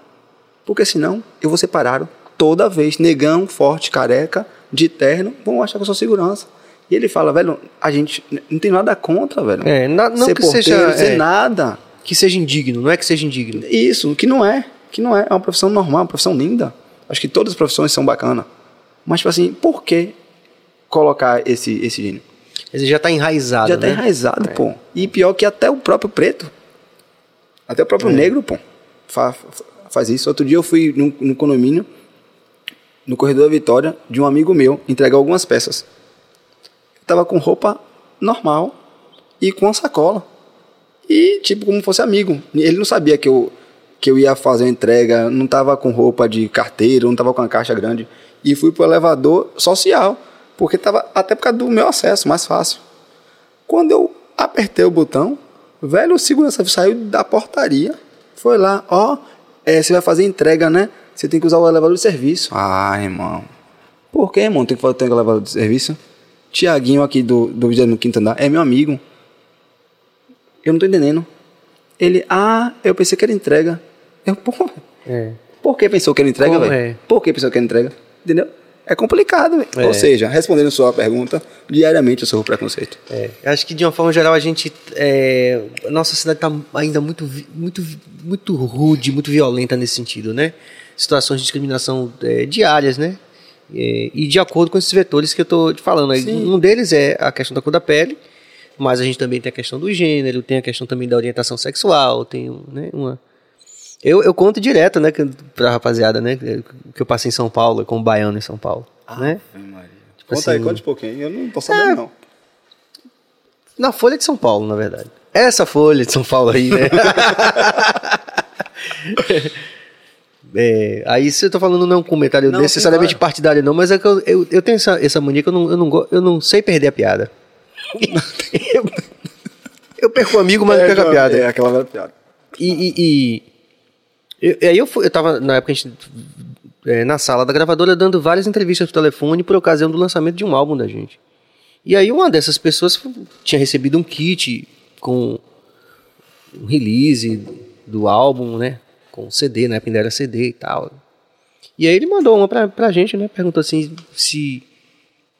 Porque senão eu vou ser parado toda vez. Negão, forte, careca, de terno, vão achar que eu sou segurança. E ele fala, velho, a gente não tem nada contra, velho. É, na- não ser que porteiro, seja, ser é. nada. Que seja indigno, não é que seja indigno. Isso, que não é. Que não é. É uma profissão normal, uma profissão linda. Acho que todas as profissões são bacanas. Mas, tipo assim, por que colocar esse, esse gênio? Ele já tá enraizado, Já né? tá enraizado, pô. E pior que até o próprio preto. Até o próprio negro, pô. fa- fa- faz isso. Outro dia eu fui no, no condomínio, no corredor da Vitória, de um amigo meu, entregar algumas peças. Eu tava com roupa normal e com uma sacola. E, tipo, como fosse amigo. Ele não sabia que eu, que eu ia fazer a entrega, não tava com roupa de carteiro, não tava com uma caixa grande. E fui pro elevador social, porque tava até por causa do meu acesso, mais fácil. Quando eu apertei o botão, velho, o segurança saiu da portaria, foi lá, ó, É, você vai fazer entrega, né? Você tem que usar o elevador de serviço. Ah, irmão. Por que, irmão? Tem que fazer o elevador de serviço? Tiaguinho aqui do, do Vídeo no Quinto Andar é meu amigo. Eu não tô entendendo. Ele, ah, eu pensei que era entrega. Eu, porra. É. Por que pensou que era entrega, velho? é? Por que pensou que era entrega? Entendeu? É complicado. É. Ou seja, respondendo sua pergunta, diariamente eu sofro preconceito. É, acho que de uma forma geral a gente. É, a nossa cidade está ainda muito, muito, muito rude, muito violenta nesse sentido, né? Situações de discriminação é, diárias, né? É, e de acordo com esses vetores que eu estou te falando. aí. Um deles é a questão da cor da pele, mas a gente também tem a questão do gênero, tem a questão também da orientação sexual, tem né, uma. Eu, eu conto direto, né, pra rapaziada, né, que eu passei em São Paulo, como baiano em São Paulo, né? Ave Maria. Tipo conta aí, assim- conta um pouquinho. Eu não tô sabendo, É. não. Na Folha de São Paulo, na verdade. Essa Folha de São Paulo aí, né? [laughs] É, aí se eu tô falando não é um comentário Não, necessariamente claro. partidário não, mas é que eu, eu, eu tenho essa, essa mania que eu não, eu, não, eu não sei perder a piada. [laughs] eu, eu perco o amigo, mas não perco a piada. É, aquela velha piada. E, e, e- eu- e aí eu, fui, eu tava, na época, a gente, é, na sala da gravadora, dando várias entrevistas por telefone por ocasião do lançamento de um álbum da gente. E aí uma dessas pessoas tinha recebido um kit com um release do álbum, né? Com CD, na época ainda era CD e tal. E aí ele mandou uma pra, pra gente, né? Perguntou assim se...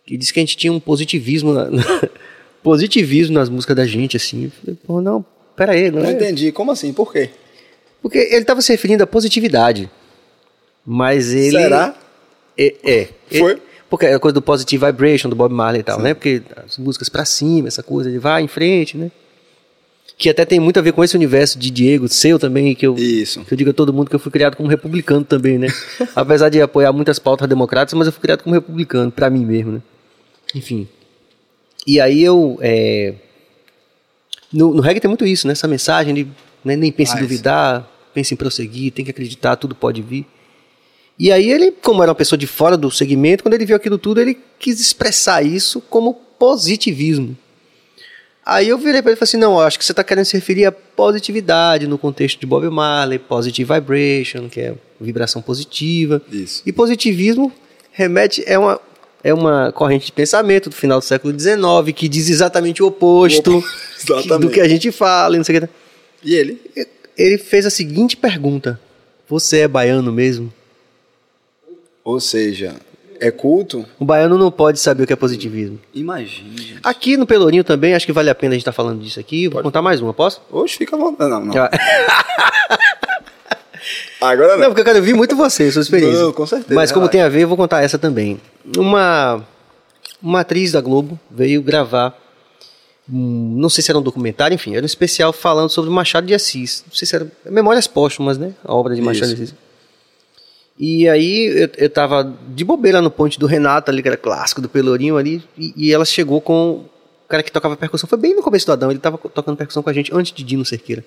Ele disse que a gente tinha um positivismo na- [laughs] positivismo nas músicas da gente, assim. Eu falei, pô, não, pera aí, não Não é... entendi. Como assim? Por quê? Porque ele estava se referindo à positividade. Mas ele. Será? É. é. Foi? É, porque é a coisa do Positive Vibration, do Bob Marley e tal, né? Porque as músicas pra cima, essa coisa, ele vai em frente, né? Que até tem muito a ver com esse universo de Diego, seu também, que eu, Isso. que eu digo a todo mundo que eu fui criado como republicano também, né? [laughs] Apesar de apoiar muitas pautas democráticas, mas eu fui criado como republicano, pra mim mesmo, né? Enfim. E aí eu. é, No, no reggae tem muito isso, né? Essa mensagem de né, nem pense em duvidar, pense em prosseguir, tem que acreditar, tudo pode vir. E aí ele, como era uma pessoa de fora do segmento, quando ele viu aquilo tudo, ele quis expressar isso como positivismo. Aí eu virei pra ele e falei assim, não, acho que você está querendo se referir à positividade no contexto de Bob Marley, positive vibration, que é vibração positiva. Isso. E positivismo remete é uma é uma corrente de pensamento do final do século XIX que diz exatamente o oposto [laughs] Exatamente. do que a gente fala, e não sei o que. E ele? Ele fez a seguinte pergunta: Você é baiano mesmo? Ou seja, é culto? O baiano não pode saber o que é positivismo. Imagine, gente. Aqui no Pelourinho também, acho que vale a pena a gente estar falando disso aqui. Vou contar mais uma, posso? Oxe, fica bom. Não, não. Ah, [laughs] Agora Não, porque eu quero ouvir muito você, sua experiência. Não, com certeza, Mas como relaxa. tem a ver, eu vou contar essa também. Uma, uma atriz da Globo veio gravar, não sei se era um documentário, enfim, era um especial falando sobre Machado de Assis. Não sei se era Memórias Póstumas, né? A obra de Machado Isso. de Assis. E aí eu, eu tava de bobeira no ponte do Renato ali, que era clássico do Pelourinho ali, e, e ela chegou com o cara que tocava percussão. Foi bem no começo do Adão, ele tava tocando percussão com a gente antes de Dino Cerqueira.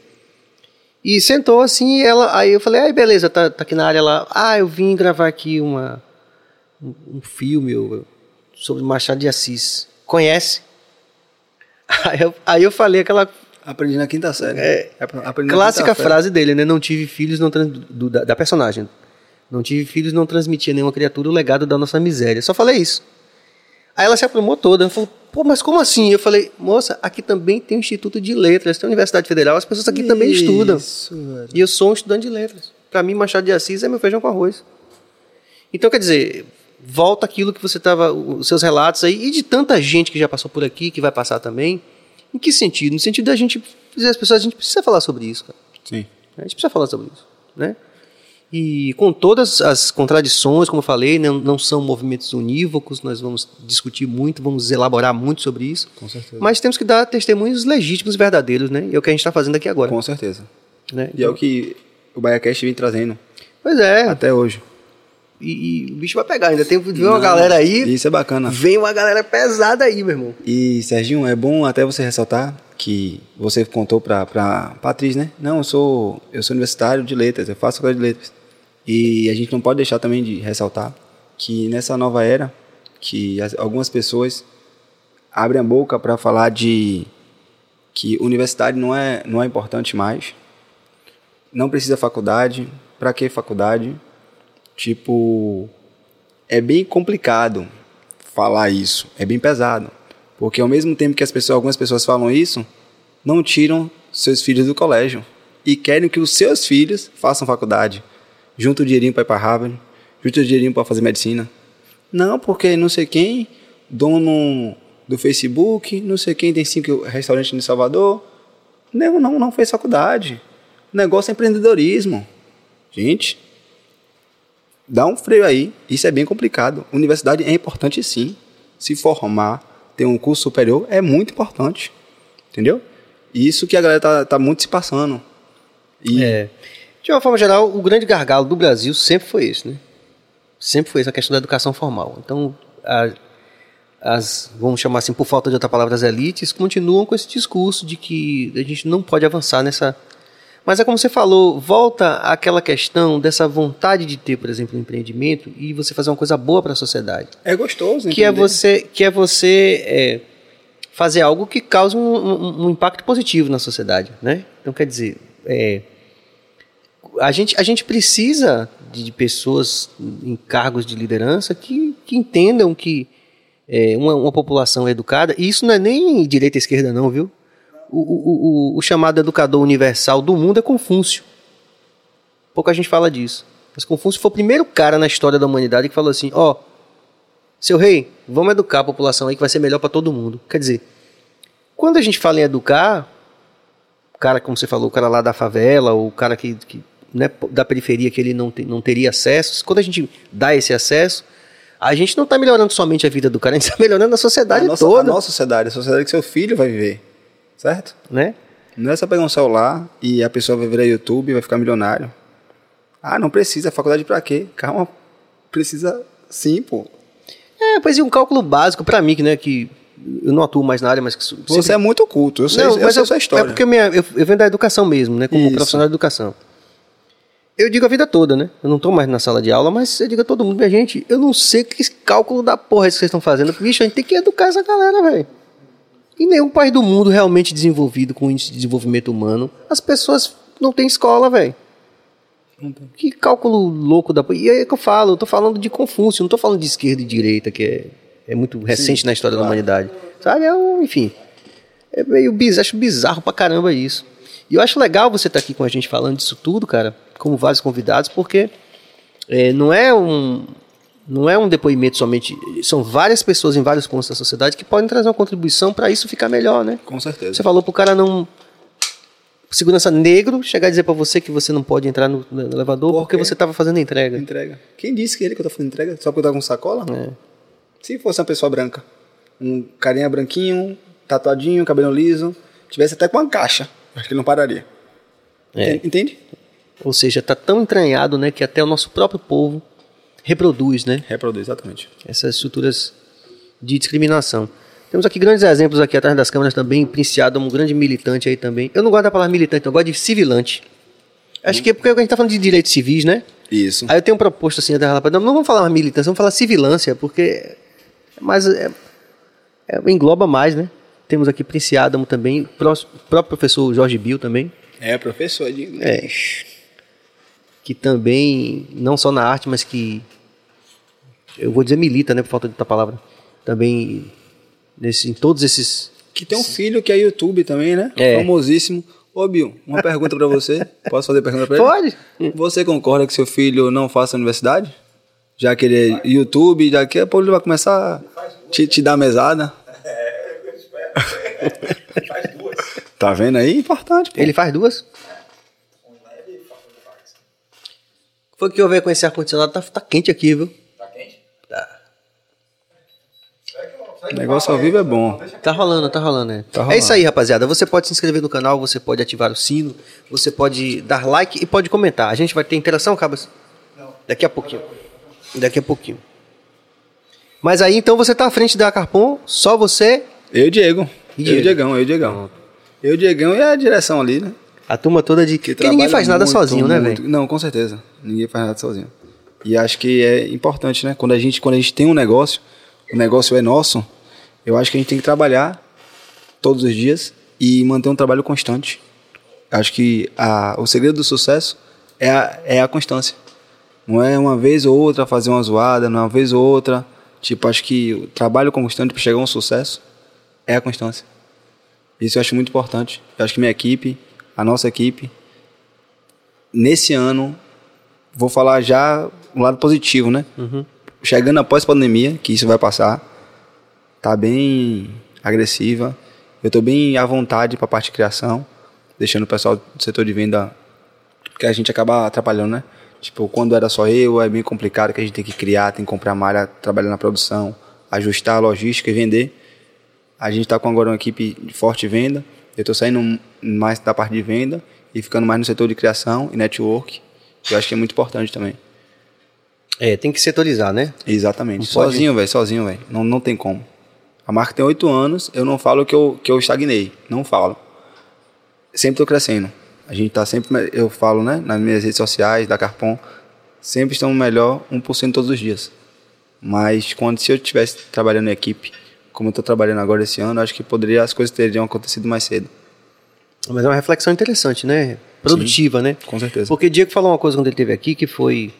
E sentou assim, e ela, aí eu falei, ai, beleza, tá, tá aqui na área lá. Ah, eu vim gravar aqui uma, um, um filme eu- sobre Machado de Assis. Conhece? Aí eu, aí eu falei aquela Aprendi na quinta série. É, aprendi na clássica quinta série. frase dele, né? Não tive filhos, não trans, do- da, da personagem. Não tive filhos, não transmitia nenhuma criatura o legado da nossa miséria. Só falei isso. Aí ela se aprumou toda. Ela falou, pô, mas como assim? Eu falei, moça, aqui também tem o Instituto de Letras, tem a Universidade Federal, as pessoas aqui também estudam. Isso, velho. E eu sou um estudante de letras. Para mim, Machado de Assis é meu feijão com arroz. Então, quer dizer, volta aquilo que você estava, os seus relatos aí, e de tanta gente que já passou por aqui, que vai passar também. Em que sentido? No sentido da gente dizer às pessoas, a gente precisa falar sobre isso, cara. Sim. A gente precisa falar sobre isso, né? E com todas as contradições, como eu falei, não, não são movimentos unívocos, nós vamos discutir muito, vamos elaborar muito sobre isso. Com certeza. Mas temos que dar testemunhos legítimos e verdadeiros, né? E é o que a gente está fazendo aqui agora. Com certeza. né? E é o que o BaiaCast vem trazendo Pois é, até hoje. E, e o bicho vai pegar, ainda tem vem uma galera aí, Isso é bacana. vem uma galera pesada aí, meu irmão. E, Serginho, é bom até você ressaltar que você contou pra, pra Patrícia, né? Não, eu sou, eu sou universitário de letras, eu faço faculdade de letras. E a gente não pode deixar também de ressaltar que nessa nova era, que as- algumas pessoas abrem a boca para falar de que universidade não é, não é importante mais, não precisa faculdade pra que faculdade? Tipo, é bem complicado falar isso, é bem pesado. Porque ao mesmo tempo que as pessoas, algumas pessoas falam isso, não tiram seus filhos do colégio e querem que os seus filhos façam faculdade. Junta o dinheirinho para ir para Harvard, junta o dinheirinho para fazer medicina. Não, porque não sei quem, dono do Facebook, não sei quem tem cinco restaurantes em Salvador. Não, não, não fez faculdade. O negócio é empreendedorismo. Gente, dá um freio aí. Isso é bem complicado. Universidade é importante sim. Se formar, ter um curso superior é muito importante. Entendeu? Isso que a galera tá, tá muito se passando. E É. De uma forma geral, o grande gargalo do Brasil sempre foi esse, né? Sempre foi essa questão da educação formal. Então, a- as, vamos chamar assim, por falta de outra palavra, as elites continuam com esse discurso de que a gente não pode avançar nessa. Mas é como você falou, volta àquela questão dessa vontade de ter, por exemplo, um empreendimento e você fazer uma coisa boa para a sociedade. é gostoso, Que é você, que é você é, fazer algo que cause um, um- um impacto positivo na sociedade, né? Então, quer dizer, é, a, gente, a gente precisa de, de pessoas em cargos de liderança que, que entendam que é, uma, uma população educada, e isso não é nem direita e esquerda não, viu? O, o, o, chamado educador universal do mundo é Confúcio. Pouca gente fala disso. Mas Confúcio foi o primeiro cara na história da humanidade que falou assim, ó, seu rei, vamos educar a população aí que vai ser melhor para todo mundo. Quer dizer, quando a gente fala em educar, o cara, como você falou, o cara lá da favela, ou o cara que, que né, da periferia que ele não, te- não teria acesso, quando a gente dá esse acesso, a gente não está melhorando somente a vida do cara, a gente está melhorando a sociedade a nossa, toda, a nossa sociedade, a sociedade que seu filho vai viver. Certo? né? Não é só pegar um celular e a pessoa vai virar YouTube e vai ficar milionário. Ah, não precisa. Faculdade pra quê? Calma. Precisa sim, pô. É, pois e um cálculo básico para mim, que, né, que eu não atuo mais na área, mas que Você sempre- é muito culto. Eu sei, Não, eu mas sei eu, sua história. É porque minha, eu, eu venho da educação mesmo, né? Como Isso. profissional de educação. Eu digo a vida toda, né? Eu não tô mais na sala de aula, mas eu digo a todo mundo, minha gente, eu não sei que cálculo da porra é esse que vocês estão fazendo. Bicho, a gente tem que educar essa galera, velho. E nenhum país do mundo realmente desenvolvido com índice de desenvolvimento humano, as pessoas não têm escola, velho. Que cálculo louco da. E aí que eu falo, eu tô falando de Confúcio, não tô falando de esquerda e direita, que é, é muito recente na história da humanidade. Sabe? É um, enfim. É meio bizarro, acho bizarro pra caramba isso. E eu acho legal você estar aqui com a gente falando disso tudo, cara, com vários convidados, porque é, não é um não é um depoimento somente, são várias pessoas em vários pontos da sociedade que podem trazer uma contribuição para isso ficar melhor, né? Com certeza. Você falou pro cara não segurança negro chegar a dizer pra você que você não pode entrar no, no elevador Por porque você tava fazendo entrega. Entrega. Quem disse que ele que eu tô fazendo entrega? Só porque eu tava com sacola? É. Se fosse uma pessoa branca, um carinha branquinho, tatuadinho, cabelo liso, tivesse até com uma caixa, acho que ele não pararia. É. Enten- Entende? Ou seja, tá tão entranhado, né, que até o nosso próprio povo reproduz, né? Reproduz, exatamente. essas estruturas de discriminação. Temos aqui grandes exemplos aqui atrás das câmeras também, Princiado, um grande militante aí também. Eu não gosto da palavra militante, eu gosto de civilante. Acho que é porque a gente tá falando de direitos civis, né? Isso. Aí eu tenho um proposto assim, da rapaz, não, não vamos falar militância, vamos falar civilância, porque é mais, é, é, engloba mais, né? Temos aqui Prince Adamo também, o pró- próprio professor Jorge Bill também, É, professor de É. que também, não só na arte, mas que, eu vou dizer milita, né, por falta de outra palavra, também nesse, em todos esses... Que tem um filho que é YouTube também, né? É. Famosíssimo. Ô, Bill, uma pergunta pra você. [laughs] Posso fazer pergunta pra ele? Pode? Você concorda que seu filho não faça universidade? Já que ele é YouTube, daqui a pouco ele vai começar a te, te dar mesada. [laughs] Faz duas. Tá vendo aí? Importante, pô. Ele faz duas? Foi que eu veio com esse ar-condicionado, tá, tá quente aqui, viu? Tá quente? Tá. O negócio ao vivo é bom. Tá rolando, tá rolando, né? Tá É rolando. isso aí, rapaziada. Você pode se inscrever no canal, você pode ativar o sino, você pode dar like e pode comentar. A gente vai ter interação, Cabas? Não. Daqui a pouquinho. Daqui a pouquinho. Mas aí, então, você tá à frente da Carpon, só você, Eu e Diego. E Eu Diego? e Diegão, eu e Diegão. Eu e Diegão e a direção ali, né? a turma toda de... Que Porque ninguém faz nada muito, sozinho, né, velho? Não, com certeza. Ninguém faz nada sozinho. E acho que é importante, né? Quando a gente, quando a gente tem um negócio, o negócio é nosso, eu acho que a gente tem que trabalhar todos os dias e manter um trabalho constante. Acho que a, o segredo do sucesso é a, é a constância. Não é uma vez ou outra fazer uma zoada, não é uma vez ou outra. Tipo, acho que o trabalho constante para chegar a um sucesso é a constância. Isso eu acho muito importante. Eu acho que minha equipe, a nossa equipe, nesse ano, vou falar já um lado positivo, né? Chegando após a pandemia, que isso vai passar, tá bem agressiva. Eu tô bem à vontade para a parte de criação, deixando o pessoal do setor de venda que a gente acaba atrapalhando, né? Tipo, quando era só eu, é bem complicado que a gente tem que criar, tem que comprar malha, trabalhar na produção, ajustar a logística e vender. A gente está com agora uma equipe de forte venda. Eu estou saindo mais da parte de venda e ficando mais no setor de criação e network. Eu acho que é muito importante também. É, tem que setorizar, né? Exatamente. Não Sozinho, velho, sozinho, velho. Não, não tem como. A marca tem oito anos, eu não falo que eu, que eu estagnei. Não falo. Sempre tô crescendo. A gente tá sempre, eu falo, né, nas minhas redes sociais, da Carpon, sempre estamos melhor 1% todos os dias. Mas quando se eu estivesse trabalhando em equipe, como eu tô trabalhando agora esse ano, acho que poderia as coisas teriam acontecido mais cedo. Mas é uma reflexão interessante, né? Produtiva, né? Com certeza. Porque Diego falou uma coisa quando ele esteve aqui que foi.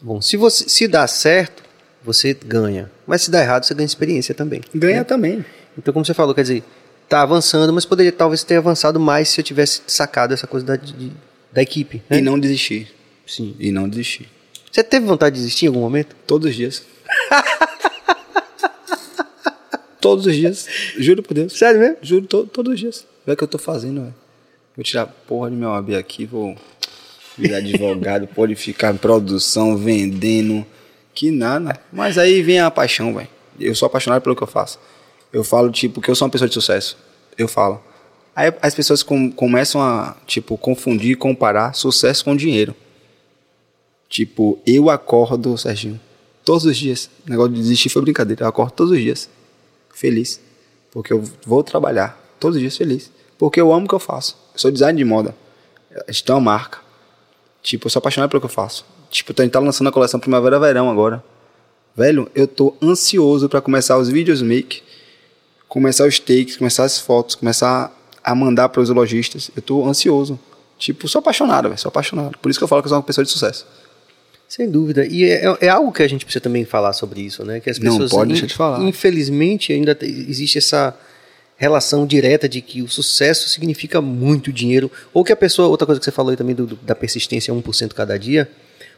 Bom, se você se dá certo, você ganha. Mas se dá errado, você ganha experiência também. Ganha também. Então, como você falou, quer dizer, tá avançando, mas poderia talvez ter avançado mais se eu tivesse sacado essa coisa da, de- da equipe. Né? E não desistir. Sim. E não desistir. Você teve vontade de desistir em algum momento? Todos os dias. [laughs] todos os dias. Juro por Deus. Sério mesmo? Juro, to- todos os dias. O que eu tô fazendo, velho. Vou tirar porra de meu AB aqui, vou virar advogado, pode ficar em produção, vendendo, que nada. Mas aí vem a paixão, velho. Eu sou apaixonado pelo que eu faço. Eu falo, tipo, que eu sou uma pessoa de sucesso. Eu falo. Aí as pessoas com- começam a, tipo, confundir, comparar sucesso com dinheiro. Tipo, eu acordo, Serginho, todos os dias. O negócio de desistir foi brincadeira. Eu acordo todos os dias. Feliz. Porque eu vou trabalhar todos os dias feliz. Porque eu amo o que eu faço. Eu sou design de moda. A gente tem uma marca. Tipo, eu sou apaixonado pelo que eu faço. Tipo, a gente tá lançando a coleção Primavera-Verão agora. Velho, eu tô ansioso pra começar os vídeos make, começar os takes, começar as fotos, começar a mandar para os lojistas. Eu tô ansioso. Tipo, sou apaixonado, velho. Sou apaixonado. Por isso que eu falo que eu sou uma pessoa de sucesso. Sem dúvida. E é, é- é algo que a gente precisa também falar sobre isso, né? Que as Não pessoas, pode deixar de falar. Infelizmente, ainda te- existe essa relação direta de que o sucesso significa muito dinheiro. Ou que a pessoa, outra coisa que você falou aí também do, do- da persistência 1% cada dia.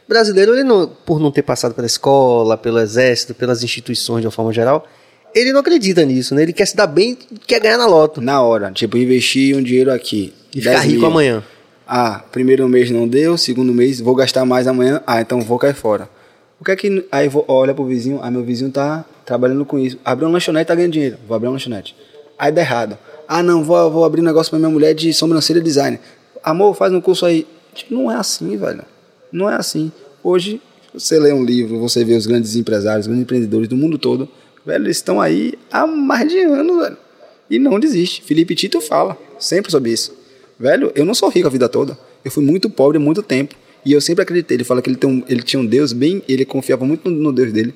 O brasileiro, ele não, por não ter passado pela escola, pelo exército, pelas instituições de uma forma geral, ele não acredita nisso, né? Ele quer se dar bem, quer ganhar na loto. Na hora, tipo, investir um dinheiro aqui. E ficar 10 rico mil. amanhã. Ah, primeiro mês não deu, segundo mês vou gastar mais amanhã. Ah, então vou cair fora. O que é que. Aí vou, olha pro vizinho, ah, meu vizinho tá trabalhando com isso. Abriu uma lanchonete, tá ganhando dinheiro. Vou abrir uma lanchonete. Aí dá errado. Ah, não, vou, vou abrir um negócio pra minha mulher de sobrancelha design. Amor, faz um curso aí. Tipo, não é assim, velho. Não é assim. Hoje, você lê um livro, você vê os grandes empresários, os grandes empreendedores do mundo todo. Velho, eles estão aí há mais de anos, velho. E não desiste. Felipe Tito fala sempre sobre isso. Velho, eu não sou rico a vida toda. Eu fui muito pobre há muito tempo. E eu sempre acreditei. Ele fala que ele, um- ele tinha um Deus bem. Ele confiava muito no, no Deus dele.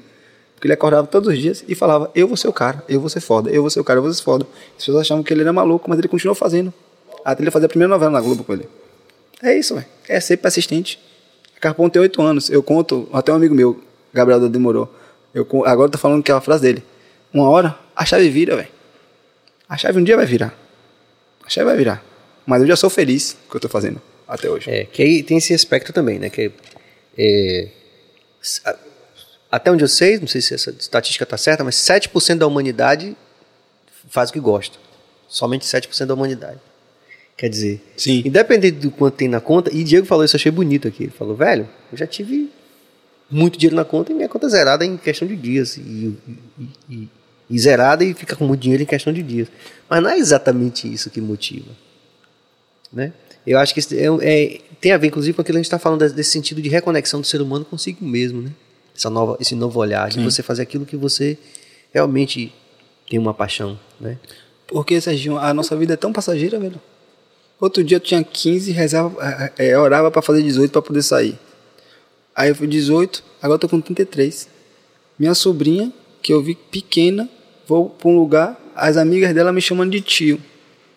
Porque ele acordava todos os dias e falava: Eu vou ser o cara, eu vou ser foda, eu vou ser o cara, eu vou ser foda. As pessoas achavam que ele era maluco, mas ele continuou fazendo. Até ele fazer a primeira novela na Globo com ele. É isso, velho. É ser persistente. A Carpon tem oito anos. Eu conto, até um amigo meu, Gabriel demorou. Eu, agora eu tô falando que é a frase dele. Uma hora, a chave vira, velho. A chave um dia vai virar. A chave vai virar. Mas eu já sou feliz com o que eu tô fazendo até hoje. É, que aí tem esse aspecto também, né? Que é, até onde eu sei, não sei se essa estatística está certa, mas 7% da humanidade faz o que gosta. Somente 7% da humanidade. Quer dizer, Sim. independente do quanto tem na conta, e Diego falou isso, eu achei bonito aqui. Ele falou, velho, eu já tive muito dinheiro na conta e minha conta é zerada em questão de dias. E, e- e- e zerada e fica com muito dinheiro em questão de dias. Mas não é exatamente isso que motiva né? Eu acho que é, é- tem a ver, inclusive, com aquilo que a gente está falando desse sentido de reconexão do ser humano consigo mesmo, né? Essa nova, esse novo olhar de você fazer aquilo que você realmente tem uma paixão, né? Porque, Serginho, a nossa vida é tão passageira, velho. Outro dia eu tinha 15, rezava, é, é, orava pra fazer 18 pra poder sair. Aí eu fui 18, agora eu tô com 33. Minha sobrinha, que eu vi pequena, vou pra um lugar, as amigas dela me chamando de tio.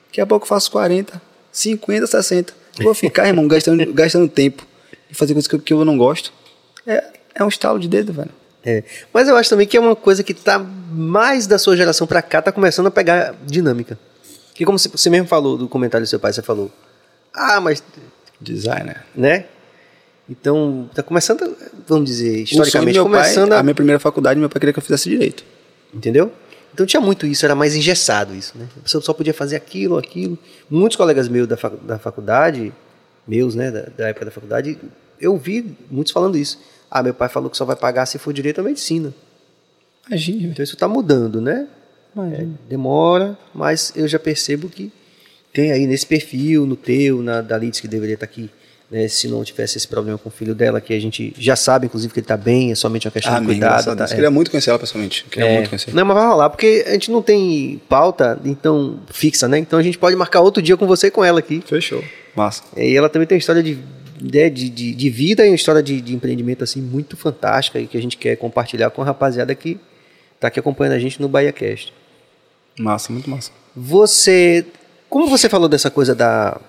Daqui a pouco eu faço 40, 50, 60. Vou ficar, irmão, gastando, [laughs] gastando tempo. e fazer coisas que, eu- que eu não gosto. É, é um estalo de dedo, velho. É. Mas eu acho também que é uma coisa que tá mais da sua geração pra cá, tá começando a pegar dinâmica. Que como você- mesmo falou do comentário do seu pai, você falou, ah, mas, Designer. né? Então, tá começando, vamos dizer, historicamente, do meu pai, começando a a... minha primeira faculdade, meu pai queria que eu fizesse direito. Entendeu? Então tinha muito isso, era mais engessado isso, né? A pessoa só podia fazer aquilo, aquilo. Muitos colegas meus da, facu- da faculdade, meus, né, da, da época da faculdade, eu vi muitos falando isso. Ah, meu pai falou que só vai pagar se for direito à medicina. Imagina. Então isso está mudando, né? Imagina. Demora, mas eu já percebo que tem aí nesse perfil, no teu, na da Lids que deveria estar aqui, né? Se não tivesse esse problema com o filho dela, que a gente já sabe, inclusive, que ele está bem, é somente uma questão de Amém, cuidado. tá? É. Queria muito conhecer ela pessoalmente. Queria É. muito conhecer. Não, mas vai rolar, porque a gente não tem pauta, então, fixa, né? Então a gente pode marcar outro dia com você e com ela aqui. Fechou. Massa. E ela também tem uma história de, de, de, de vida e uma história de, de empreendimento, assim, muito fantástica e que a gente quer compartilhar com a rapaziada que tá aqui acompanhando a gente no BahiaCast. Massa, muito massa. Você, como você falou dessa coisa da,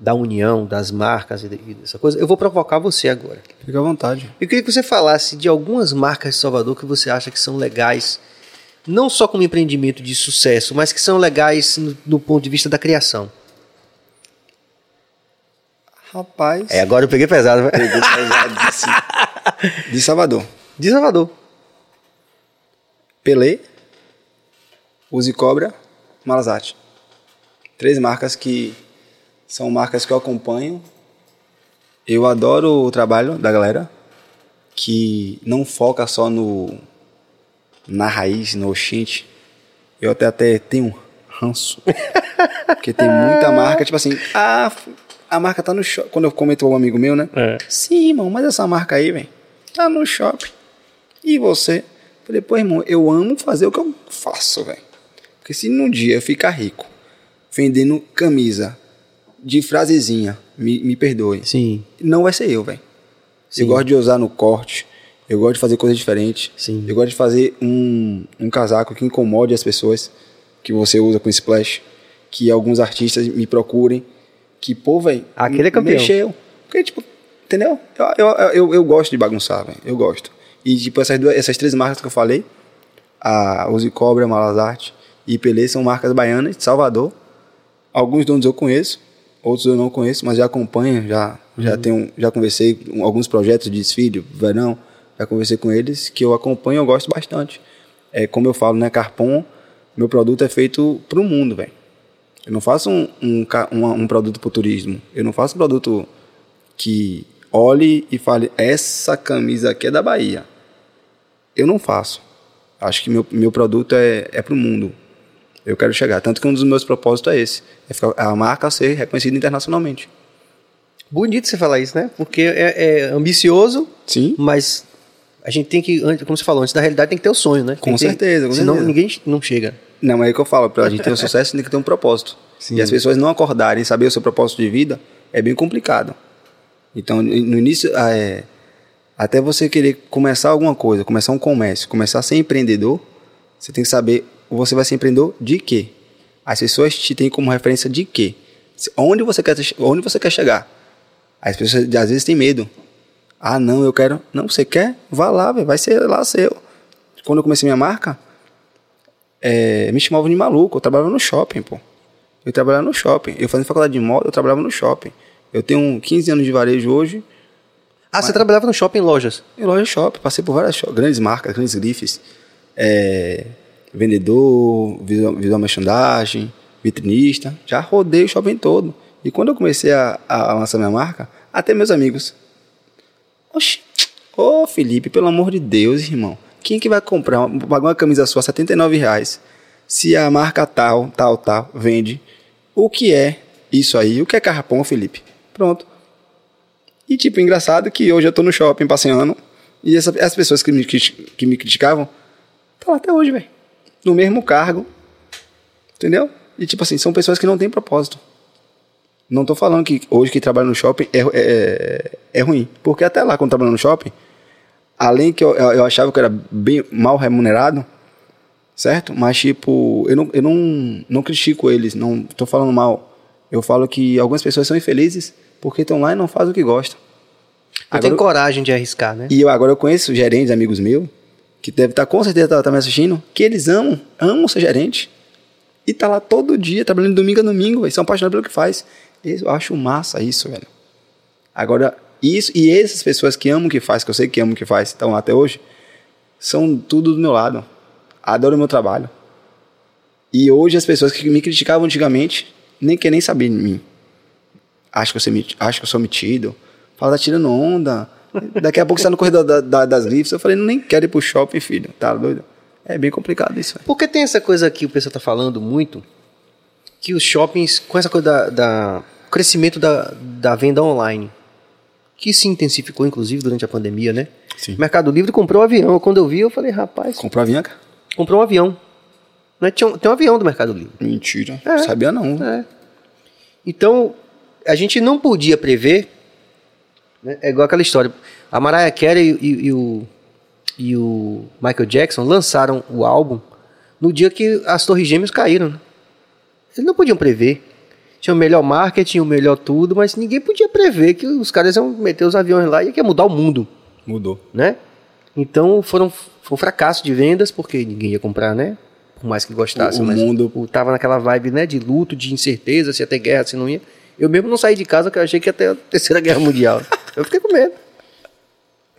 da união, das marcas e e dessa coisa, eu vou provocar você agora. Fica à vontade. Eu queria que você falasse de algumas marcas de Salvador que você acha que são legais, não só como empreendimento de sucesso, mas que são legais no, no ponto de vista da criação. Rapaz. É, agora eu peguei pesado. vai. Pegou pesadíssimo. [laughs] De Salvador. De Salvador. Pelé, Use Cobra, Malazate. Três marcas que são marcas que eu acompanho. Eu adoro o trabalho da galera que não foca só no na raiz, no oxinte. Eu até, até tenho ranço. [laughs] Porque tem muita marca, tipo assim, ah, a marca tá no shopping. Quando eu comento com um amigo meu, né? É. Sim, irmão, mas essa marca aí, velho, tá no shopping. E você? Falei, pô, irmão, eu amo fazer o que eu faço, velho. Porque se num dia eu ficar rico vendendo camisa de frasezinha, me, me perdoe, Sim. não vai ser eu, velho. Sim. Eu gosto de usar no corte, eu gosto de fazer coisas diferentes. Sim. Eu gosto de fazer um, um casaco que incomode as pessoas, que você usa com splash, que alguns artistas me procurem, que, pô, velho, Aquele é campeão. mexeu. Porque, tipo, entendeu? Eu, eu, eu, eu gosto de bagunçar, velho. Eu gosto. E, tipo, essas, duas, essas três marcas que eu falei, a Use Cobra, Malazarte e Pelé, são marcas baianas de Salvador. Alguns donos eu conheço, outros eu não conheço, mas já acompanho, já, já, tenho, já conversei com alguns projetos de desfile, verão, já conversei com eles, que eu acompanho eu gosto bastante. É, como eu falo, né, Carpon, meu produto é feito para o mundo, velho. Eu não faço um, um, uma- um produto para o turismo. Eu não faço um produto que olhe e fale, essa camisa aqui é da Bahia. Eu não faço. Acho que meu, meu produto é, é para o mundo. Eu quero chegar. Tanto que um dos meus propósitos é esse. É ficar, a marca ser reconhecida internacionalmente. Bonito você falar isso, né? Porque é, é ambicioso, Sim. mas a gente tem que, como você falou, antes da realidade tem que ter o sonho, né? Com Tem que ter- certeza, com senão certeza. ninguém não chega. Não, é o que eu falo. Pra gente ter um sucesso, tem que ter um propósito. Sim. E as pessoas não acordarem e saber o seu propósito de vida é bem complicado. Então, no início, ah, é, até você querer começar alguma coisa, começar um comércio, começar a ser empreendedor, você tem que saber, você vai ser empreendedor de quê? As pessoas te têm como referência de quê? Onde você quer, onde você quer chegar? As pessoas às vezes têm medo. Ah, não, eu quero. Não, você quer? Vá lá, vai ser lá seu. Quando eu comecei minha marca, é, me chamavam de maluco. Eu trabalhava no shopping, pô. Eu trabalhava no shopping. Eu fazia faculdade de moda, eu trabalhava no shopping. Eu tenho 15 anos de varejo hoje, Ah, você trabalhava no shopping em lojas. em loja shopping. Passei por várias shop- grandes marcas, grandes grifes. É, vendedor, visual, visual merchandising, vitrinista. Já rodei o shopping todo. E quando eu comecei a, a lançar minha marca, até meus amigos. Oxi, ô Felipe, pelo amor de Deus, irmão. Quem que vai comprar pagar uma camisa sua 79 reais se a marca tal, tal, tal vende? O que é isso aí? O que é carrapão, Felipe? Pronto. E tipo, engraçado que hoje eu tô no shopping passeando e essa, as pessoas que me, criti- que me criticavam estão lá até hoje, velho. No mesmo cargo. Entendeu? E tipo assim, são pessoas que não têm propósito. Não tô falando que hoje que trabalho no shopping é, é, é ruim. Porque até lá, quando trabalhando no shopping, além que eu, eu achava que eu era bem mal remunerado, certo? Mas tipo, eu não, eu não, não critico eles, não tô falando mal. Eu falo que algumas pessoas são infelizes porque estão lá e não fazem o que gostam. Agora- tem coragem de arriscar, né? E eu agora eu conheço gerentes, amigos meus, que deve estar com certeza tá, tá me assistindo, que eles amam, amam ser gerente. E tá lá todo dia, trabalhando domingo a domingo, velho. São apaixonados pelo que faz. Eu acho massa isso, velho. Agora, isso, e essas pessoas que amam o que faz, que eu sei que amam o que faz, estão lá até hoje, são tudo do meu lado. Adoram o meu trabalho. E hoje as pessoas que me criticavam antigamente nem querem saber de mim. Acho que eu acho que eu sou metido. Fala, tá tirando onda. Daqui a pouco você tá no corredor da- da- das lifts. Eu falei, nem quero ir pro shopping, filho. Tá doido? É bem complicado isso, velho. Porque tem essa coisa que o pessoal tá falando muito, que os shoppings, com essa coisa da, da crescimento da, da venda online, que se intensificou inclusive durante a pandemia, né? Sim. Mercado Livre comprou um avião. Quando eu vi, eu falei, rapaz, Comprou a Avianca? comprou um avião. Né? Tinha um- tem um avião do Mercado Livre. Mentira. É. Sabia não. É. Então, a gente não podia prever. né? É igual aquela história. A Mariah Carey e, e- e o, e o Michael Jackson lançaram o álbum no dia que as Torres Gêmeas caíram. né? Eles não podiam prever. Tinha o melhor marketing, o melhor tudo, mas ninguém podia prever que os caras iam meter os aviões lá e que ia mudar o mundo, Mudou. né? Então foram, foi um fracasso de vendas, porque ninguém ia comprar, né? Por mais que gostasse. O- o mas mundo- tava naquela vibe, né? De luto, de incerteza, se ia ter guerra, se não ia. Eu mesmo não saí de casa porque eu achei que ia ter a terceira guerra mundial. [laughs] eu fiquei com medo.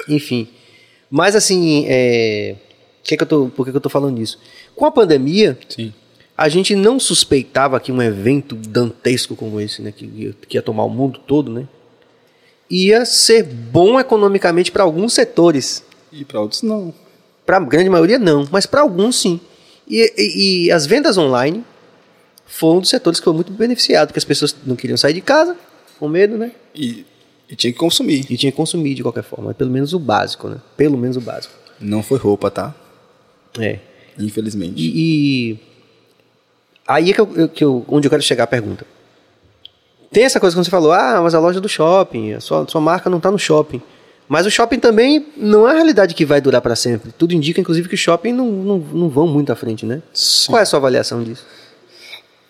Enfim. Mas assim, é... que que eu tô, por que, que eu tô falando isso? Com a pandemia, Sim. A gente não suspeitava que um evento dantesco como esse, né, que ia, que ia tomar o mundo todo, né, ia ser bom economicamente para alguns setores. E pra outros não. Para a grande maioria não, mas para alguns sim. E, e- e as vendas online foram um dos setores que foi muito beneficiado, porque as pessoas não queriam sair de casa, com medo, né? E, e tinha que consumir. E tinha que consumir de qualquer forma, pelo menos o básico, né? Pelo menos o básico. Não foi roupa, tá? É. Infelizmente. E aí é que eu, que eu- onde eu quero chegar a pergunta. Tem essa coisa que você falou, ah, mas a loja do shopping, a sua, sua marca não está no shopping. Mas o shopping também não é a realidade que vai durar para sempre. Tudo indica, inclusive, que o shopping não, não, não vão muito à frente, né? Sim. Qual é a sua avaliação disso?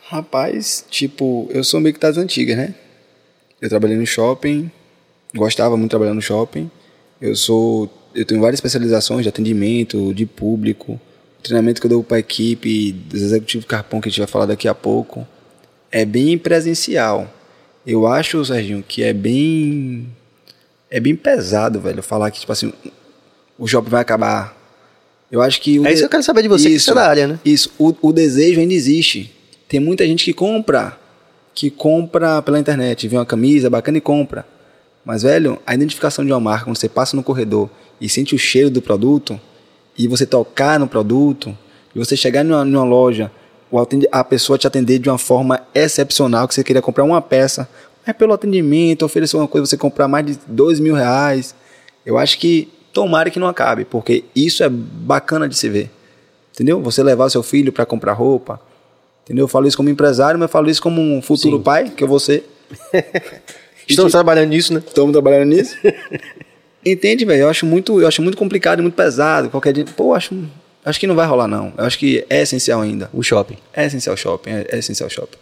Rapaz, tipo, eu sou meio que das antigas, né? Eu trabalhei no shopping, gostava muito de trabalhar no shopping. Eu sou, eu tenho várias especializações de atendimento, de público, treinamento que eu dou para a equipe, dos executivos Carpão que a gente vai falar daqui a pouco. É bem presencial. Eu acho, Serginho, que é bem é bem pesado, velho, falar que tipo assim, o shopping vai acabar. Eu acho que É isso que eu quero saber de você, que você é da área, né? Isso, o, o desejo ainda existe. Tem muita gente que compra, que compra pela internet, vê uma camisa bacana e compra. Mas, velho, a identificação de uma marca, quando você passa no corredor e sente o cheiro do produto, e você tocar no produto, e você chegar numa, numa loja, a pessoa te atender de uma forma excepcional, que você queria comprar uma peça, mas pelo atendimento, oferecer uma coisa, você comprar mais de dois mil reais. Eu acho que tomara que não acabe, porque isso é bacana de se ver. Entendeu? Você levar seu filho para comprar roupa. Entendeu? Eu falo isso como empresário, mas eu falo isso como um futuro Sim. pai, que eu vou ser. [laughs] Estamos trabalhando nisso, né? Estamos trabalhando nisso. [laughs] Entende, velho? Eu acho muito, eu acho muito complicado e muito pesado. Qualquer dia, pô, acho, acho que não vai rolar não. Eu acho que é essencial ainda. O shopping. É essencial shopping, é, é essencial shopping.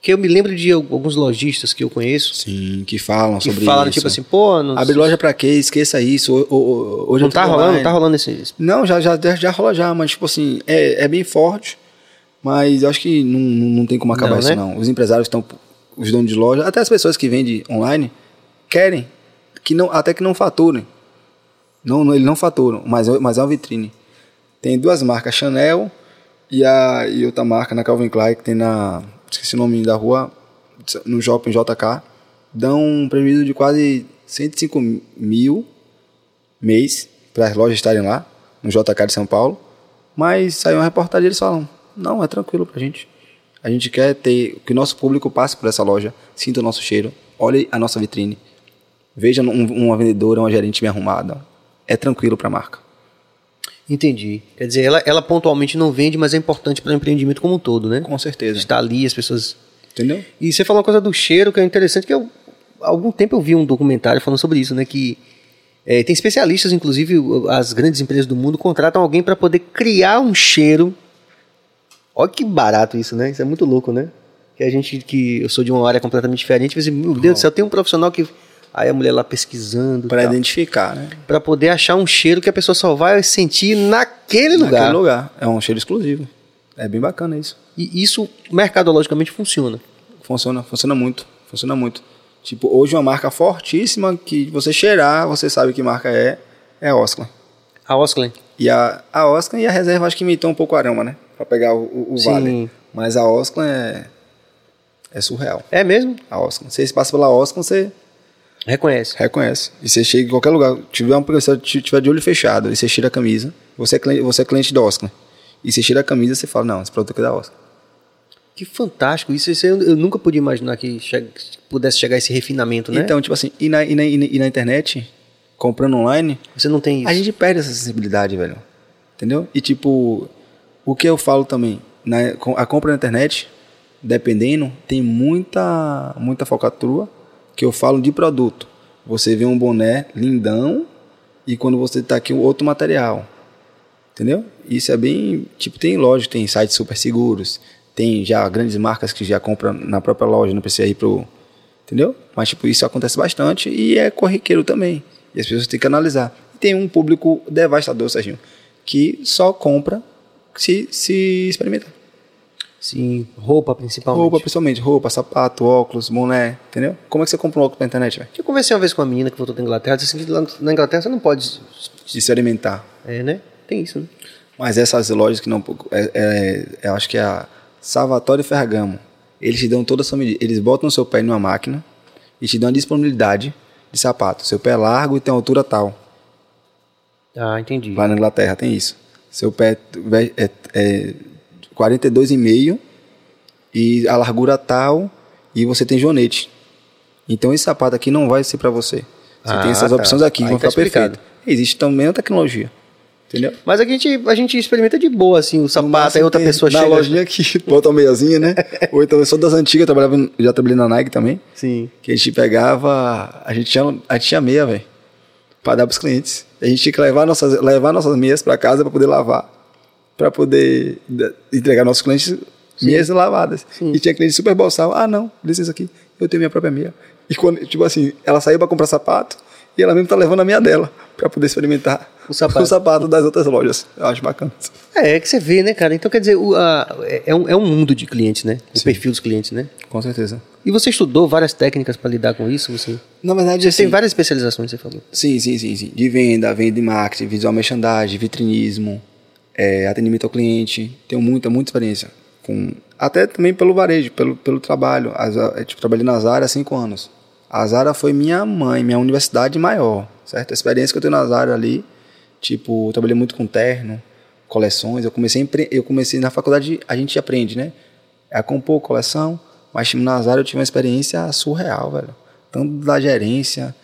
Que eu me lembro de alguns lojistas que eu conheço Sim, que falam que sobre falaram isso. tipo assim, pô, não, Abre loja pra quê? Esqueça isso. Ho- ho- Hoje não tá rolando, online. não tá rolando esse, esse Não, já, já, já rola já, mas tipo assim, é, é bem forte, mas eu acho que não, não, não tem como acabar Não, isso né? não. Os empresários estão, os donos de loja, até as pessoas que vendem online, querem, que não, até que não faturem. Não, não, eles não faturam, mas, é- mas é uma vitrine. Tem duas marcas, Chanel e, a, e outra marca na Calvin Klein, que tem na, esqueci o nome da rua, no Shopping JK, dão um prejuízo de quase 105 mil mês para as lojas estarem lá, no JK de São Paulo. Mas saiu uma reportagem e eles falam: não, é tranquilo pra gente. A gente quer ter que o nosso público passe por essa loja, sinta o nosso cheiro, olhe a nossa vitrine, veja um- uma vendedora, uma gerente bem arrumada. É tranquilo pra marca. Entendi. Quer dizer, ela, ela pontualmente não vende, mas é importante para o empreendimento como um todo, né? Com certeza. Está ali, as pessoas. Entendeu? E você falou uma coisa do cheiro que é interessante, que eu, há algum tempo eu vi um documentário falando sobre isso, né? Que é, tem especialistas, inclusive as grandes empresas do mundo contratam alguém para poder criar um cheiro. Olha que barato isso, né? Isso é muito louco, né? Que a gente, que eu sou de uma área completamente diferente, mas, meu Deus do céu, tem um profissional que Aí a mulher lá pesquisando. Pra tal, identificar, né? pra poder achar um cheiro que a pessoa só vai sentir naquele lugar. Naquele lugar. É um cheiro exclusivo. É bem bacana isso. E isso mercadologicamente funciona. Funciona, funciona muito. Funciona muito. Tipo, hoje uma marca fortíssima que você cheirar, você sabe que marca é, é a Oscar. A Osclen. E a, a Oscar e a reserva acho que imitam um pouco o aroma, né? Pra pegar o, o, o Sim. vale. Mas a Oscar é, é surreal. É mesmo? A Oscar. Você passa pela Oscar, você Reconhece. reconhece. E você chega em qualquer lugar, tiver pessoa que tiver de olho fechado e você tira a camisa, você é cliente, você é cliente da Oscar. E você tira a camisa, você fala, não, esse produto aqui é da Oscar. Que fantástico. Isso, isso eu, eu nunca podia imaginar que che- pudesse chegar esse refinamento, né? Então, tipo assim, e na, e na, e na- e internet, comprando online, Você não tem isso. a gente perde essa sensibilidade, velho. Entendeu? E tipo, o que eu falo também, na, a compra na internet, dependendo, tem muita, muita focatrua que eu falo de produto. Você vê um boné lindão e quando você tá aqui outro material. Entendeu? Isso é bem. Tipo, tem loja, tem sites super seguros, tem já grandes marcas que já compram na própria loja, não precisa ir. Entendeu? Mas, tipo, isso acontece bastante e é corriqueiro também. E as pessoas têm que analisar. E tem um público devastador, Serginho, que só compra se, se experimentar. Sim, roupa principalmente. Roupa, principalmente. Roupa, sapato, óculos, boné, entendeu? Como é que você compra um óculos pela internet, velho? Eu conversei uma vez com uma menina que voltou da Inglaterra, disse assim que na Inglaterra você não pode. De experimentar. É, né? Tem isso, né? Mas essas lojas que não. É, é, eu acho que é a Salvatore e Ferragamo. Eles te dão toda a sua medida. Eles botam o seu pé numa máquina e te dão a disponibilidade de sapato. Seu pé é largo e tem altura tal. Ah, entendi. Lá na Inglaterra tem isso. Seu pé é, é 42,5 e a largura tal e você tem jonete. Então esse sapato aqui não vai ser para você. Você Ah, tem essas tá. opções aqui, Aí vão tá ficar explicado. perfeito. Existe também a tecnologia. Entendeu? Mas aqui a gente, a gente experimenta de boa, assim, o sapato, aí outra tem pessoa na chega. lojinha aqui, [laughs] bota uma meiazinha, né? Ou então eu sou das antigas, trabalhava, já trabalhei na Nike também. Sim. Que a gente pegava, a gente tinha, a gente tinha meia, velho, para dar pros clientes. A gente tinha que levar nossas, levar nossas meias para casa para poder lavar, para poder entregar nossos clientes meias lavadas. E tinha cliente super bolsal, ah não, licença aqui, eu tenho minha própria meia. E quando, tipo assim, ela saiu para comprar sapato e ela mesmo tá levando a meia dela para poder experimentar O sapato. o sapato das outras lojas. Eu acho bacana. É, é que você vê, né, cara? Então, quer dizer, o, a- é, é um, é um mundo de clientes, né? O perfil dos clientes, né? Com certeza. E você estudou várias técnicas para lidar com isso? Você Na verdade, assim, tem várias especializações, você falou. Sim, sim, sim, sim. De venda, venda de marketing, visual merchandising, vitrinismo, é, atendimento ao cliente. Tenho muita, muita experiência. Com, até também pelo varejo, pelo, pelo trabalho. As, eu, tipo, trabalhei na Zara há cinco anos. A Zara foi minha mãe, minha universidade maior, certo? A experiência que eu tenho na Zara ali, tipo, trabalhei muito com terno, coleções. Eu comecei, eu comecei na faculdade, a gente aprende, né? A compor coleção, mas na Zara eu tive uma experiência surreal, velho. Tanto da gerência,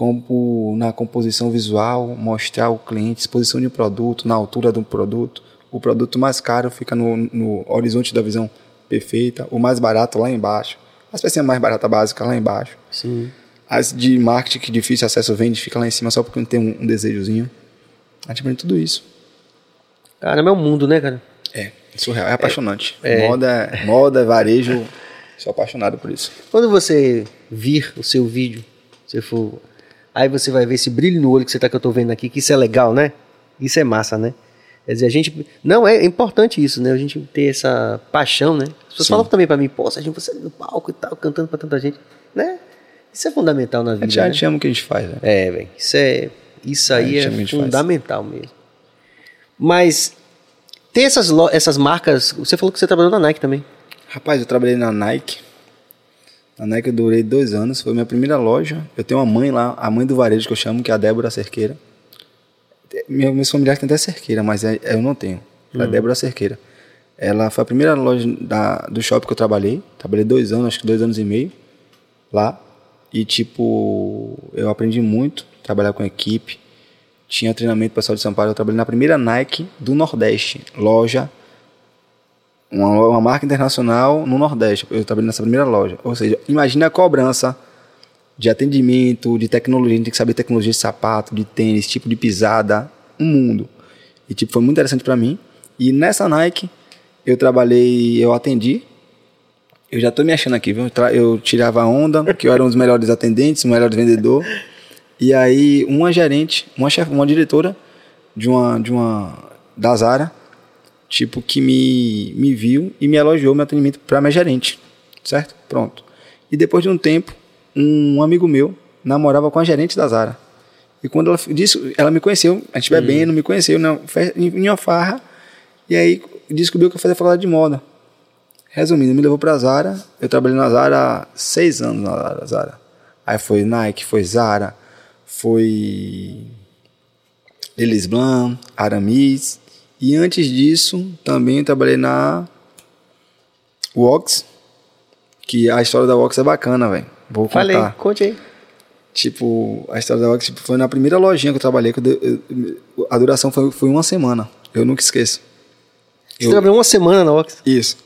como na composição visual, mostrar o cliente, exposição de um produto, na altura do produto. O produto mais caro fica no, no horizonte da visão perfeita, o mais barato lá embaixo. As pecinhas mais barata básica lá embaixo. Sim. As de marketing que difícil acesso vende fica lá em cima só porque não tem um, um desejozinho. A gente aprende tudo isso. Caramba, é um mundo, né, cara? É, surreal, é apaixonante. Moda, moda, varejo, sou apaixonado por isso. Quando você vir o seu vídeo, você for. Aí você vai ver esse brilho no olho que você tá que eu tô vendo aqui, que isso é legal, né? Isso é massa, né? Quer dizer, a gente. Não, é importante isso, né? A gente ter essa paixão, né? As pessoas Sim. falam também pra mim, pô, Serginho, você no palco e tal, cantando pra tanta gente, né? Isso é fundamental na A vida. gente, a né? gente ama o que a gente faz, né? É, velho. Isso é. Isso aí gente é ama o que a gente faz. fundamental mesmo. Mas ter essas, essas marcas. Você falou que você trabalhou na Nike também. Rapaz, eu trabalhei na Nike. Na Nike eu durei dois anos, foi minha primeira loja. Eu tenho uma mãe lá, a mãe do varejo que eu chamo, que é a Débora Cerqueira. Meu, meus familiares têm até cerqueira, mas é- eu não tenho. É a Débora Cerqueira. Ela foi a primeira loja da, do shopping que eu trabalhei. Trabalhei dois anos, acho que dois anos e meio lá. E, tipo, eu aprendi muito, trabalhar com equipe. Tinha treinamento pessoal de São Paulo. Eu trabalhei na primeira Nike do Nordeste, loja uma, uma marca internacional no Nordeste. Eu trabalhei nessa primeira loja. Ou seja, imagina a cobrança de atendimento, de tecnologia, a gente tem que saber tecnologia de sapato, de tênis, tipo de pisada, um mundo. E tipo, foi muito interessante para mim. E nessa Nike, eu trabalhei, eu atendi Eu já tô me achando aqui, viu? Eu tirava onda, que eu era um dos melhores atendentes, um melhor vendedor. E aí, uma gerente, uma chefe, uma diretora de uma, de uma, da Zara, tipo, que me, me viu e me elogiou meu atendimento para minha gerente, certo? Pronto. E depois de um tempo, um amigo meu namorava com a gerente da Zara. E quando ela disse, ela me conheceu, a gente bebendo, me conheceu na, fe- em uma farra, e aí descobriu que eu fazia faculdade de moda. Resumindo, me levou pra Zara. Eu trabalhei na Zara seis anos na Zara. Aí foi Nike, foi Zara, foi Elis Blanc, Aramis. E antes disso, também eu trabalhei na Wox. Que a história da Wox é bacana, velho. Vou contar. Falei, conte aí. Tipo, a história da Vox tipo, foi na primeira lojinha que eu trabalhei. Que eu eu- a duração foi, foi uma semana. Eu nunca esqueço. Você trabalhou uma semana na Ox. Isso.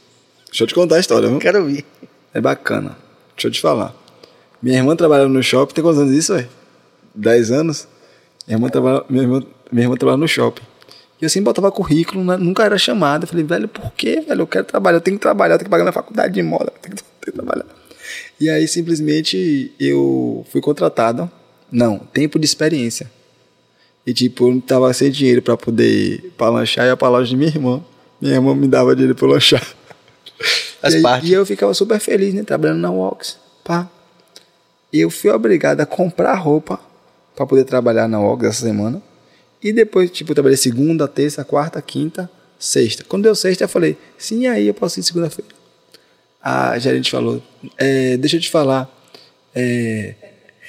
Deixa eu te contar a história, viu? Quero ouvir. É bacana. Deixa eu te falar. Minha irmã trabalhava no shopping. Tem quantos anos isso, velho? Dez anos? Minha irmã, trabalha, minha, irmã, minha irmã trabalhava no shopping. E eu sempre botava currículo, né? nunca era chamada. Eu falei, velho, por quê, velho? Eu quero trabalhar, eu tenho que trabalhar, eu tenho que pagar minha faculdade de moda, eu tenho que, tenho [laughs] que trabalhar. E aí, simplesmente, eu fui contratado. Não, tempo de experiência. E, tipo, eu não tava sem dinheiro pra poder pra lanchar, ia pra loja de minha irmã. Minha irmã me dava dinheiro pra eu lanchar. [laughs] Faz e, aí- parte. e eu ficava super feliz, né? Trabalhando na Wox. Pá. E eu fui obrigado a comprar roupa pra poder trabalhar na Wox essa semana. E depois, tipo, eu trabalhei segunda, terça, quarta, quinta, sexta. Quando deu sexta, eu falei, sim, aí eu posso ir segunda-feira. A gerente falou, é, deixa eu te falar, é,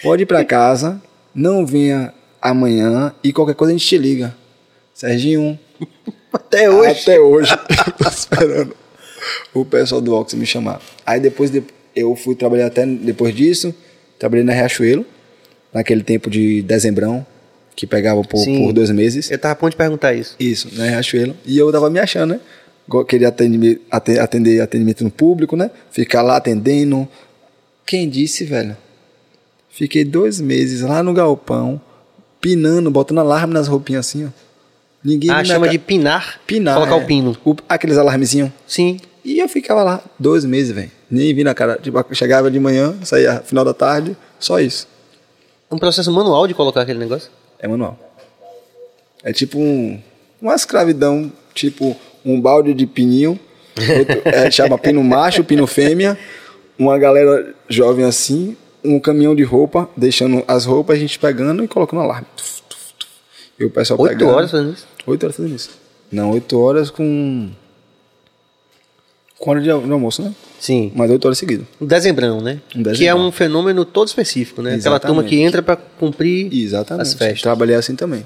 pode ir pra casa, não venha amanhã e qualquer coisa a gente te liga. Serginho, [laughs] Até hoje. até hoje. [laughs] tô esperando o pessoal do Ox me chamar. Aí depois de- eu fui trabalhar até depois disso. Trabalhei na Riachuelo, naquele tempo de dezembrão, que pegava por, por dois meses. Eu tava a ponto de perguntar isso. Isso, na Riachuelo. E eu tava me achando, né? Queria atender, aten- atender atendimento no público, né? Ficar lá atendendo. Quem disse, velho? Fiquei dois meses lá no galpão, pinando, botando alarme nas roupinhas assim, ó. Ninguém Ah, chama de pinar. Pinar. Colocar é. o pino. O- aqueles alarmezinhos. Sim. E eu ficava lá dois meses, velho. Nem vi na cara. Tipo, chegava de manhã, saía final da tarde, só isso. Um processo manual de colocar aquele negócio. É manual. É tipo um, uma escravidão, tipo um balde de pininho. outro- é, [laughs] chama pino macho, pino fêmea. Uma galera jovem assim, um caminhão de roupa, deixando as roupas, a gente pegando e colocando alarme. Tuf, tuf, tuf. E o pessoal Oito pegando. horas fazendo isso. Oito horas fazendo isso. Não, oito horas com. Com hora de, al- de almoço, né? Sim. Mas oito horas seguidas. Um dezembrão, né? Um dezembrão. Que é um fenômeno todo específico, né? Aquela turma Exatamente. que entra pra cumprir Exatamente. as festas. Trabalhei assim também.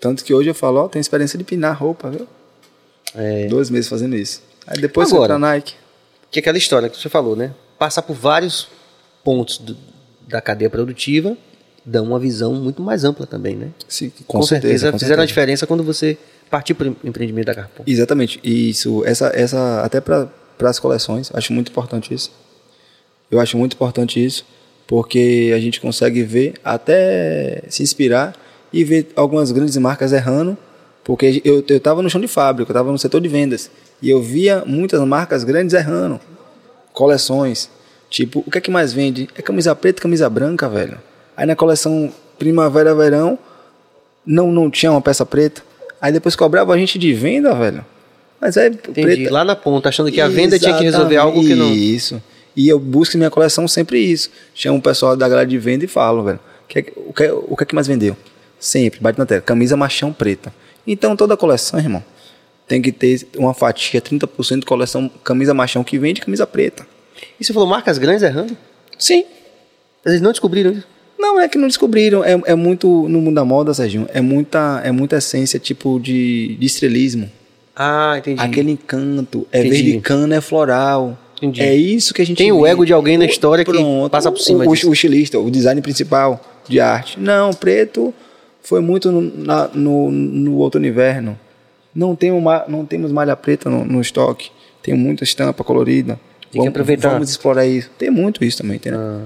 Tanto que hoje eu falo, ó, tem experiência de pinar roupa, viu? É. Dois meses fazendo isso. Aí depois Agora. foi pra Nike. Que é aquela história que você falou, né? Passar por vários pontos do- da cadeia produtiva dá uma visão muito mais ampla também, né? Sim, Com, certeza, com fizeram a certeza. diferença quando você partiu para o empreendimento da Carpon. Exatamente. E Isso, essa, essa até para as coleções, acho muito importante isso. Eu acho muito importante isso, porque a gente consegue ver, até se inspirar e ver algumas grandes marcas errando, porque eu estava no chão de fábrica, eu estava no setor de vendas e eu via muitas marcas grandes errando, coleções. Tipo, o que é que mais vende? É camisa preta, camisa branca, velho. Aí na coleção primavera, verão, não não tinha uma peça preta. Aí depois cobrava a gente de venda, velho. Mas é Entendi. preta. Lá na ponta, achando que a venda tinha que resolver algo que não. Isso. E eu busco em minha coleção sempre isso. Chamo o pessoal da galera de venda e falo, velho. que é que- o, que, o que é que mais vendeu? Sempre, bate na tela. Camisa machão preta. Então toda coleção, irmão, tem que ter uma fatia, 30% de coleção camisa machão que vende camisa preta. E você falou marcas grandes errando? Sim. Eles não descobriram isso. Não, é que não descobriram. É, é muito, no mundo da moda, Serginho, é muita, é muita essência, tipo, de, de estrelismo. Ah, entendi. Aquele encanto. É Entendi. verde cana, é floral. Entendi. É isso que a gente Tem o vê. ego de alguém na história que Pronto. passa por O- cima o, disso. o estilista, o design principal de arte. Não, preto foi muito no, na- no, no outono inverno. Não, tem uma, não temos malha preta no, no estoque. Tem muita estampa colorida. Tem que aproveitar. Vamos explorar isso. Tem muito isso também, entendeu?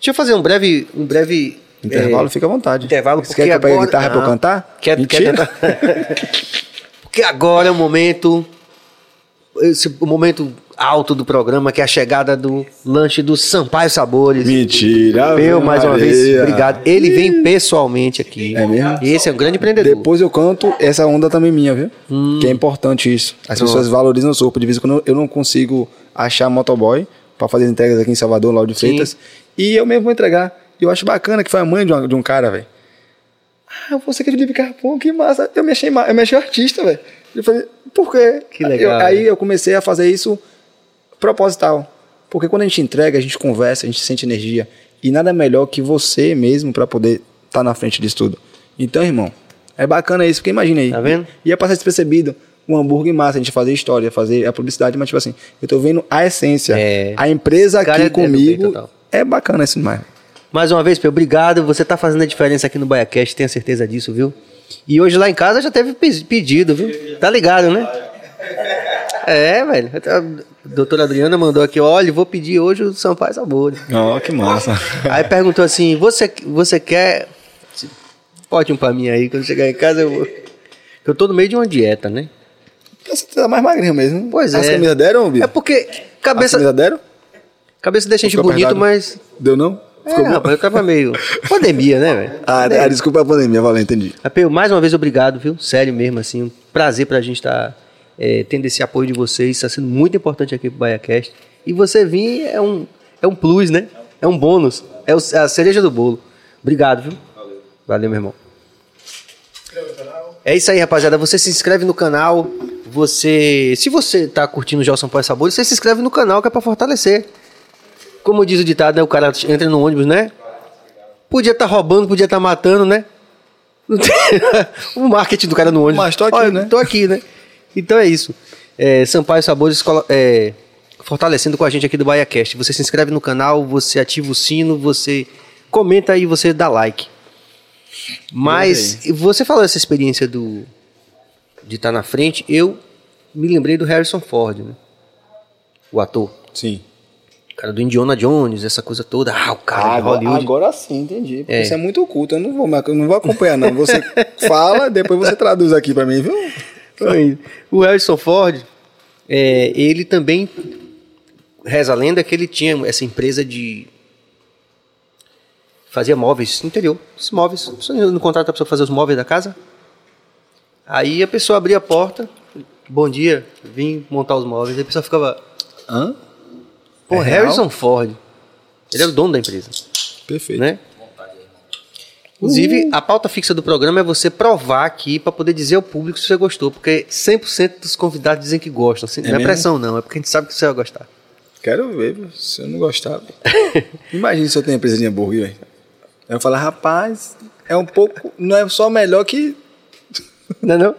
Deixa eu fazer um breve. Um breve Intervalo, é, fica à vontade. intervalo, Você porque quer que eu pegue a guitarra pra eu Não. cantar? Quer, quer Mentira. tentar? [laughs] Porque agora é o momento. Esse, o momento alto do programa, que é a chegada do lanche do Sampaio Sabores. Mentira. Ave mais uma vez, obrigado. Ele vem pessoalmente aqui. É mesmo? E esse é um grande empreendedor. Depois eu canto essa onda também minha, viu? Que é importante isso. As Pronto. pessoas valorizam o sopro. De vez em quando eu não consigo achar motoboy pra fazer entregas aqui em Salvador, lá de. Freitas. E eu mesmo vou entregar. E eu acho bacana que foi a mãe de, uma- de um cara, velho. Ah, você que é Felipe Carpon, que massa. Eu me achei, eu me achei artista, velho. Eu falei, por quê? Que legal, Eu- aí né? eu comecei a fazer isso proposital. Porque quando a gente entrega, a gente conversa, a gente sente energia. E nada melhor que você mesmo pra poder estar na frente disso tudo. Então, irmão, é bacana isso, porque imagina aí. Tá vendo? Ia passar despercebido um hambúrguer massa, a gente fazer história, fazer a publicidade, mas tipo assim, eu tô vendo a essência. É. A empresa aqui é- é comigo. É bacana isso demais. Mais uma vez, Peu, obrigado. Você tá fazendo a diferença aqui no BaiaCast, tenho certeza disso, viu? E hoje lá em casa já teve pe- pedido, viu? Tá ligado, né? É, velho. A doutora Adriana mandou aqui, olha, vou pedir hoje o Sampaio Sabores. Ó, que massa. Aí perguntou assim, você, você quer... Pode um pra mim aí, quando chegar em casa eu vou... Eu tô no meio de uma dieta, né? Você tá mais magrinho mesmo. Pois As é. camisas deram, Bia? É porque As cabeça, camisas deram? Cabeça deixa a gente Ficou bonito, apertado? mas... Deu não? É, rapaz, eu tava meio... [laughs] Pandemia, né, velho? Ah, ah, desculpa a pandemia, valeu, entendi. Apeu, mais uma vez, obrigado, viu? Sério mesmo, assim, um prazer pra gente estar tendo esse apoio de vocês, está sendo muito importante aqui pro BaiaCast. E você vir é um, é um plus, né? É um bônus, é o- é a cereja do bolo. Obrigado, viu? Valeu, meu irmão. É isso aí, rapaziada. Você se inscreve no canal. Você, se você tá curtindo o São Paulo Sabores, você se inscreve no canal que é pra fortalecer. Como diz o ditado, né? O cara entra no ônibus, né? Podia estar roubando, podia estar matando, né? [laughs] O marketing do cara no ônibus. Mas tô aqui, Olha, né? Tô aqui, né? Então é isso. É, Sampaio Sabores colo- é, fortalecendo com a gente aqui do BaiaCast. Você se inscreve no canal, você ativa o sino, você comenta aí, você dá like. Mas você falou essa experiência do de estar na frente, eu me lembrei do Harrison Ford, né? O ator. Sim. Cara do Indiana Jones, essa coisa toda. Ah, o cara de agora, Hollywood. agora sim, entendi. Porque É. Isso é muito oculto. Eu não vou, eu não vou acompanhar, não. Você [laughs] fala, depois você traduz aqui pra mim, viu? O Harrison Ford, é, ele também reza a lenda que ele tinha essa empresa de fazia móveis interior, esses móveis, você não contrata a pessoa pra fazer os móveis da casa. Aí a pessoa abria a porta, bom dia, vim montar os móveis, aí a pessoa ficava, Hã? Pô, É real? Harrison Ford. Ele era o dono da empresa, Perfeito. né? Inclusive, a pauta fixa do programa é você provar aqui para poder dizer ao público se você gostou, porque 100% dos convidados dizem que gostam. Assim, não é mesmo? pressão, não, é porque a gente sabe que você vai gostar. Quero ver, se eu não gostar. [laughs] Imagina se eu tenho empresa de hambúrguer. Aí Eu falar, rapaz, é um pouco. Não é só melhor que. Não é não?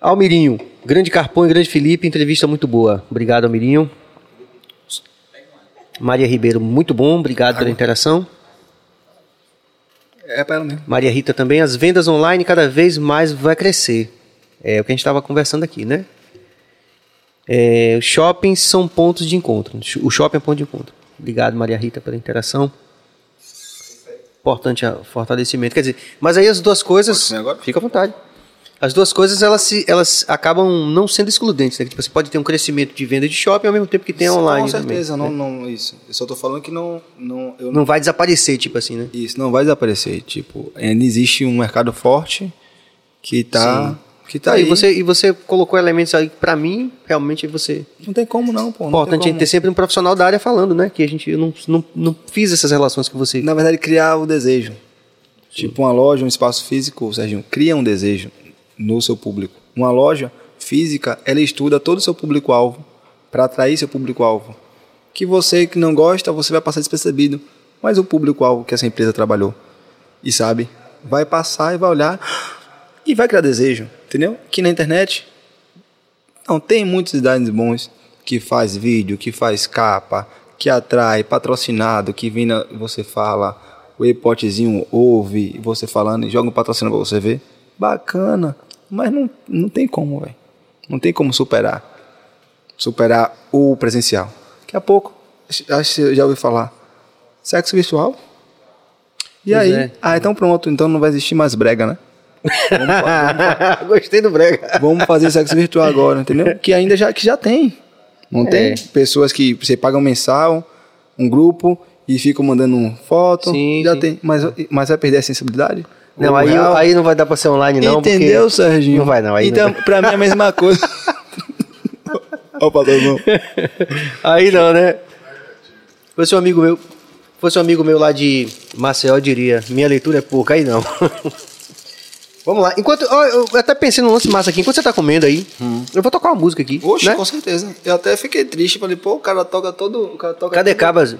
Almirinho, grande Carpão e grande Felipe, entrevista muito boa. Obrigado, Almirinho. Maria Ribeiro, muito bom, obrigado pela interação. É pra ela mesmo. Maria Rita também, as vendas online cada vez mais vai crescer. É o que a gente estava conversando aqui, né? É, os shoppings são pontos de encontro. O shopping é ponto de encontro. Obrigado, Maria Rita, pela interação. Importante o fortalecimento. Quer dizer, mas aí as duas coisas. Fica à vontade. As duas coisas elas, se, elas acabam não sendo excludentes. Né? Tipo, você pode ter um crescimento de venda de shopping ao mesmo tempo que tem online. Com certeza, também, não, né? não, isso. Eu só tô falando que não. não, eu Não vai desaparecer, tipo assim, né? Isso não vai desaparecer. Tipo, ainda existe um mercado forte que tá. Que tá aí. e, você, e você colocou elementos aí que pra mim, realmente você. Não tem como, não, pô. Não Importante a gente ter sempre um profissional da área falando, né? Que a gente eu não, não, não fiz essas relações que você. Na verdade, criar o desejo. Tipo, uma loja, um espaço físico, Serginho, cria um desejo no seu público. Uma loja física, ela estuda todo o seu público-alvo para atrair seu público-alvo. Que você que não gosta, você vai passar despercebido. Mas o público-alvo que essa empresa trabalhou e sabe, vai passar e vai olhar e vai criar desejo, entendeu? Que na internet não tem muitos designs bons que faz vídeo, que faz capa, que atrai patrocinado, que vem na, você fala, o e-potzinho ouve você falando e joga um patrocínio pra você ver. Bacana, mas não, não tem como, velho. Não tem como superar. Superar o presencial. Daqui a pouco, acho que você já ouviu falar. Sexo virtual? E Pois aí? é. Ah, então pronto, então não vai existir mais brega, né? [laughs] Gostei do brega. Vamos fazer sexo virtual agora, entendeu? Que ainda já, que já tem. Não É. tem pessoas que você paga um mensal, um grupo e ficam mandando foto. Sim, já sim. tem, mas, mas vai perder a sensibilidade? Não, aí, real? aí não vai dar pra ser online, não. Entendeu, porque... Serginho? Não vai, não. Aí então, não vai. pra mim é a mesma coisa. Ó, o patrão. Aí não, né? Fosse um amigo meu, fosse um amigo meu lá de Maceió, eu diria, minha leitura é pouca, aí não. [laughs] Vamos lá. Enquanto ó, eu até pensei num lance massa aqui, enquanto você tá comendo aí, eu vou tocar uma música aqui, Oxe, né? com certeza. Eu até fiquei triste. Falei, pô, o cara toca todo. O cara toca Cadê todo- Cabas?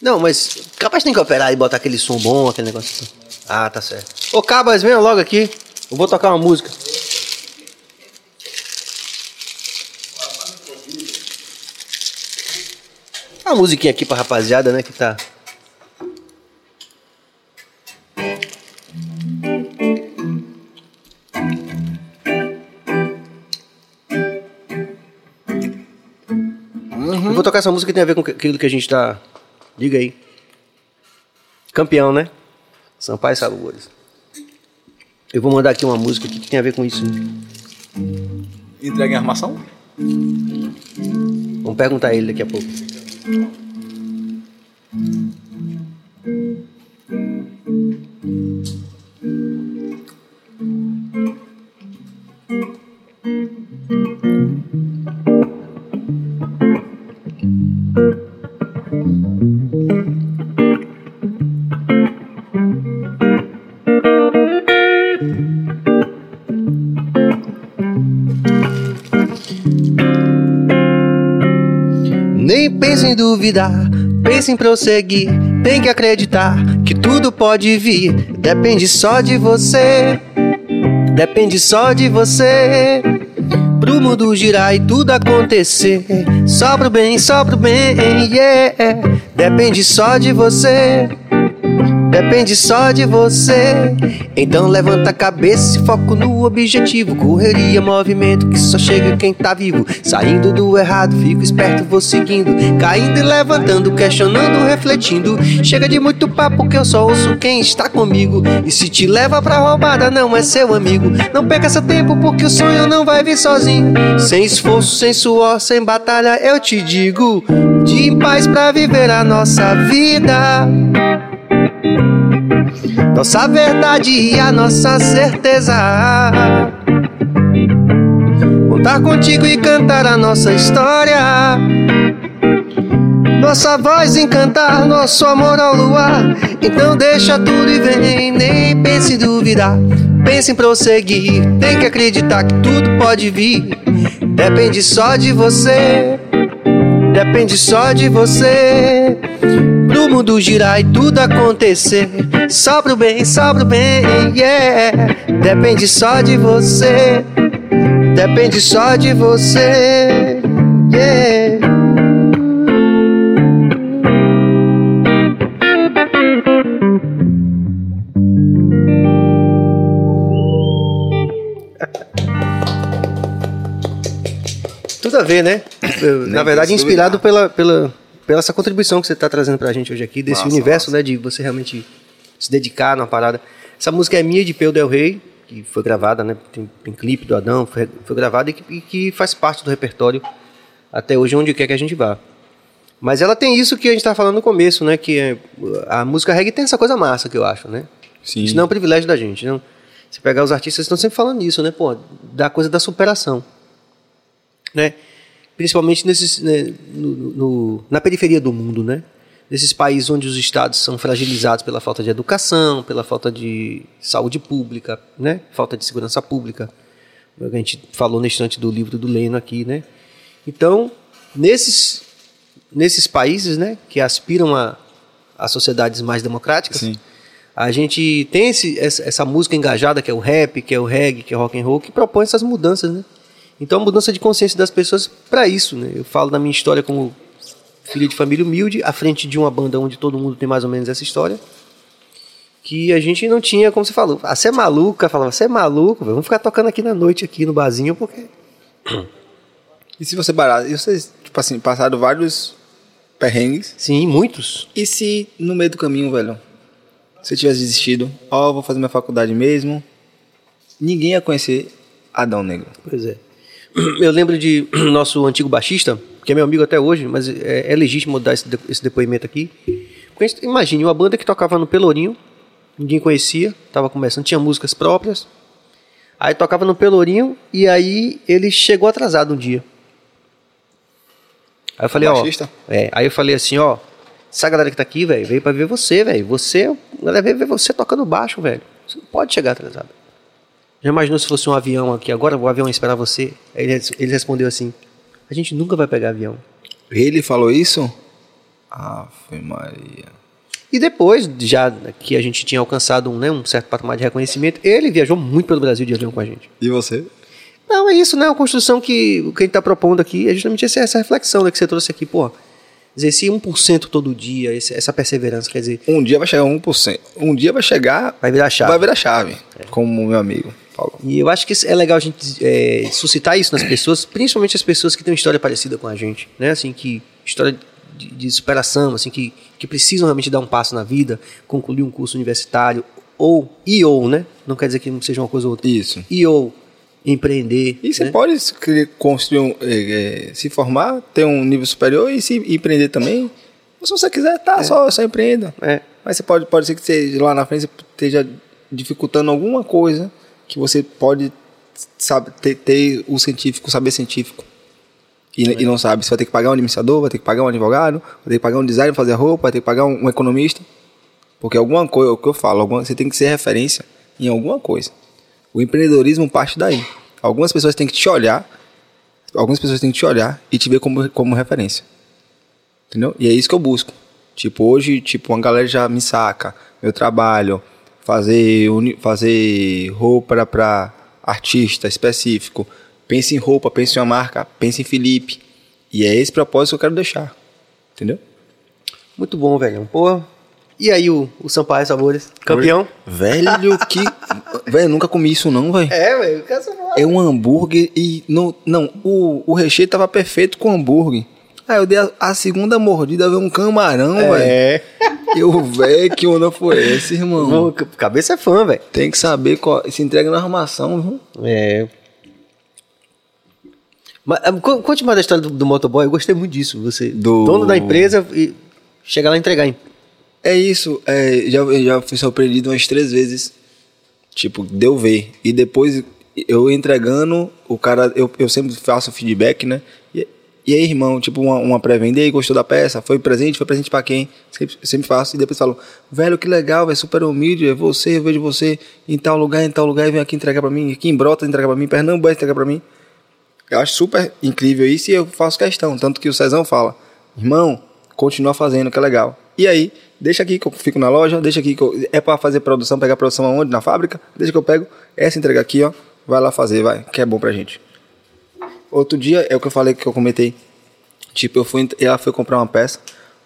Não, mas Cabas tem que operar e botar aquele som bom, aquele negócio assim. Ah, tá certo. Ô Cabas, venha logo aqui. Eu vou tocar uma música. Uma musiquinha aqui pra rapaziada, né, que tá... Eu vou tocar essa música que tem a ver com aquilo que a gente tá. Diga aí. Campeão, né? Sampaio Salvadores. Eu vou mandar aqui uma música que tem a ver com isso. Entrega em armação? Vamos perguntar a ele daqui a pouco. Pense em duvidar, pense em prosseguir. Tem que acreditar que tudo pode vir. Depende só de você. Depende só de você. Pro mundo girar e tudo acontecer. Só pro bem, só pro bem, yeah. Depende só de você. Depende só de você. Então levanta a cabeça e foco no objetivo. Correria, movimento que só chega quem tá vivo. Saindo do errado, fico esperto, vou seguindo. Caindo e levantando, questionando, refletindo. Chega de muito papo que eu só ouço quem está comigo. E se te leva pra roubada, não é seu amigo. Não perca seu tempo porque o sonho não vai vir sozinho. Sem esforço, sem suor, sem batalha, eu te digo. De paz pra viver a nossa vida. Nossa verdade e a nossa certeza. Contar contigo e cantar a nossa história. Nossa voz encantar, nosso amor ao luar. Então deixa tudo e vem, nem pense em duvidar. Pense em prosseguir, tem que acreditar que tudo pode vir. Depende só de você. Depende só de você. Pro mundo girar e tudo acontecer. Só pro bem, só pro bem, yeah. Depende só de você. Depende só de você, yeah. Tudo a ver, né? Na verdade, inspirado pela, pela, pela essa contribuição que você está trazendo pra gente hoje aqui, desse universo, né? De você realmente se dedicar numa parada. Essa música é minha de Peu Del Rey, que foi gravada, né? Tem, tem clipe do Adão, foi, foi gravada e que, e que faz parte do repertório até hoje, onde quer que a gente vá. Mas ela tem isso que a gente estava falando no começo, né? Que é, a música reggae tem essa coisa massa que eu acho, né? Sim. Isso não é um privilégio da gente. Não. Você pegar os artistas estão sempre falando nisso, né? Pô, da coisa da superação. Né? Principalmente nesses, né, no- no- na periferia do mundo, né? Nesses países onde os estados são fragilizados pela falta de educação, pela falta de saúde pública, né? Falta de segurança pública. A gente falou no instante do livro do Leno aqui, né? Então, nesses, nesses países, né, que aspiram a, a sociedades mais democráticas, Sim. a gente tem esse, essa, essa música engajada que é o rap, que é o reggae, que é o rock and roll, que propõe essas mudanças, né? Então, a mudança de consciência das pessoas para isso, né? Eu falo da minha história como filho de família humilde, à frente de uma banda onde todo mundo tem mais ou menos essa história, que a gente não tinha, como você falou, ah, você é maluco, eu falava, você é maluco, vamos ficar tocando aqui na noite, aqui no barzinho, porque... E se você parar, e vocês, tipo assim, passaram vários perrengues. Sim, muitos. E se no meio do caminho, velho, você tivesse desistido, ó, vou fazer minha faculdade mesmo, ninguém ia conhecer Adão Negro. Pois é. [clears throat] Eu lembro de [clears throat] nosso antigo baixista, que é meu amigo até hoje, mas é, é legítimo dar esse, de- esse depoimento aqui. Gente- Imagine, uma banda que tocava no Pelourinho, ninguém conhecia, tava começando, tinha músicas próprias. Aí tocava no Pelourinho e aí ele chegou atrasado um dia. Aí eu falei, ó. É, aí eu falei assim, ó. Essa galera que tá aqui, velho, veio pra ver você, velho. Você, a galera veio ver você tocando baixo, velho. Você não pode chegar atrasado. Já imaginou se fosse um avião aqui? Agora o avião ia esperar você? Ele, ele respondeu assim: A gente nunca vai pegar avião. Ele falou isso? Ave Maria. E depois, já que a gente tinha alcançado um, né, um certo patamar de reconhecimento, ele viajou muito pelo Brasil de avião com a gente. E você? Não, é isso, né? A construção que que a gente está propondo aqui é justamente essa, essa reflexão né, que você trouxe aqui. Pô, dizer, esse 1% todo dia, esse- essa perseverança, quer dizer, Um dia vai chegar 1%. Um dia vai chegar. vai virar chave. Vai virar chave. Como o meu amigo falou. E eu acho que é legal a gente é, suscitar isso nas pessoas, principalmente as pessoas que têm uma história parecida com a gente, né? Assim, que história de, de superação, assim, que, que precisam realmente dar um passo na vida, concluir um curso universitário, ou, e ou, né? Não quer dizer que não seja uma coisa ou outra. Isso. E ou empreender. E você né? pode construir, um, eh, eh, se formar, ter um nível superior e se empreender também. Ou se você quiser, tá, só, só empreenda. É. Mas você pode, pode ser que você, lá na frente esteja dificultando alguma coisa que você pode sabe, ter, ter o científico, o saber científico. E, e não sabe. Você vai ter que pagar um administrador, vai ter que pagar um advogado, vai ter que pagar um designer pra fazer roupa, vai ter que pagar um, um economista. Porque alguma coisa, é o que eu falo, alguma, você tem que ser referência em alguma coisa. O empreendedorismo parte daí. Algumas pessoas têm que te olhar, algumas pessoas têm que te olhar e te ver como, como referência. Entendeu? E é isso que eu busco. Tipo, hoje, tipo, uma galera já me saca. Meu trabalho, fazer, fazer roupa para artista específico. Pense em roupa, pense em uma marca, pense em Felipe. E é esse propósito que eu quero deixar. Entendeu? Muito bom, velho. Pô. E aí, o, o Sampaio Sabores? Campeão? Velho, que. [laughs] velho, eu nunca comi isso não, velho. É, velho. É um hambúrguer e. Não, não o, o recheio tava perfeito com hambúrguer. Aí eu dei a, a segunda mordida, veio um camarão, velho. É. Eu, velho, que onda foi esse, irmão? Cabeça é fã, velho. Tem que saber qual. Se entrega na armação, viu? É. Mas, ah, co- conte mais da história do, do motoboy, eu gostei muito disso. Você, Do- dono da empresa e chegar lá e entregar. hein? É isso, é, já, já fui surpreendido umas três vezes. Tipo, deu ver. E depois eu entregando, o cara, eu, eu sempre faço feedback, né? E, aí, irmão, tipo, uma, uma pré-venda, aí, gostou da peça? Foi presente? Foi presente pra quem? Sempre, sempre faço. E depois falo, velho, que legal, velho, super humilde, é você, eu vejo você em tal lugar, em tal lugar, e vem aqui entregar pra mim, aqui em Brota entregar pra mim, Pernambuco entregar pra mim. Eu acho super incrível isso e eu faço questão. Tanto que o Cezão fala, irmão, continua fazendo, que é legal. E aí, deixa aqui que eu fico na loja, deixa aqui que eu, é para fazer produção, pegar produção aonde? Na fábrica? Deixa que eu pego essa entrega aqui, ó. Vai lá fazer, vai, que é bom pra gente. Outro dia, é o que eu falei que eu comentei. Tipo, eu fui, ela foi comprar uma peça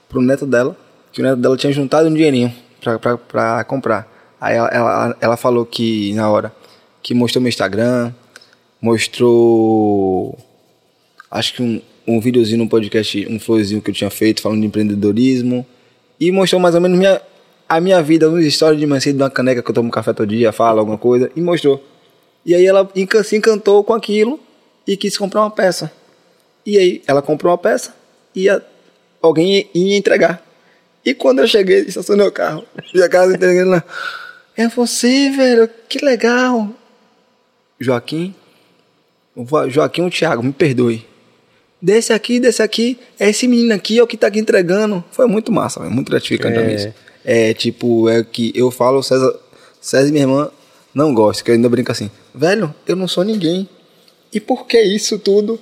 pro neto dela, que o neto dela tinha juntado um dinheirinho pra, pra, pra comprar. Aí ela, ela, ela falou que, na hora, que mostrou meu Instagram, mostrou acho que um, um videozinho no podcast, um flowzinho que eu tinha feito falando de empreendedorismo e mostrou mais ou menos minha, a minha vida, uma história de manhã cedo, de uma caneca que eu tomo café todo dia, fala alguma coisa e mostrou. E aí ela se encantou com aquilo e quis comprar uma peça. E aí ela comprou uma peça e a- alguém ia entregar. E quando eu cheguei, [laughs] estacionei o carro, e a casa entregando lá, é você, velho, que legal. Joaquim, Joaquim ou Thiago, me perdoe. Desse aqui, desse aqui, é esse menino aqui, é o que tá aqui entregando. Foi muito massa, véio, muito gratificante É. isso. É tipo, é que eu falo, César, César e minha irmã não gostam, que eu ainda brinco assim, velho, eu não sou ninguém. E por que isso tudo?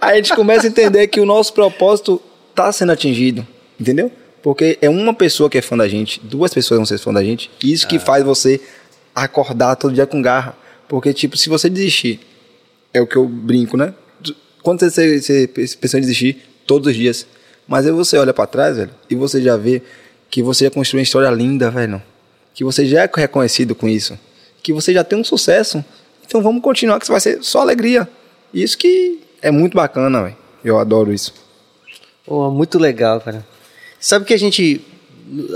Aí a gente começa a entender que o nosso propósito tá sendo atingido, entendeu? Porque é uma pessoa que é fã da gente, duas pessoas vão ser fã da gente, e isso que faz você acordar todo dia com garra. Porque, tipo, se você desistir, é o que eu brinco, né? Quando você, você pensa em desistir, todos os dias. Mas aí você olha pra trás, velho, e você já vê que você já construiu uma história linda, velho. Que você já é reconhecido com isso. Que você já tem um sucesso. Então vamos continuar, que isso vai ser só alegria. Isso que é muito bacana, velho. Eu adoro isso. Pô, muito legal, cara. Sabe que a gente,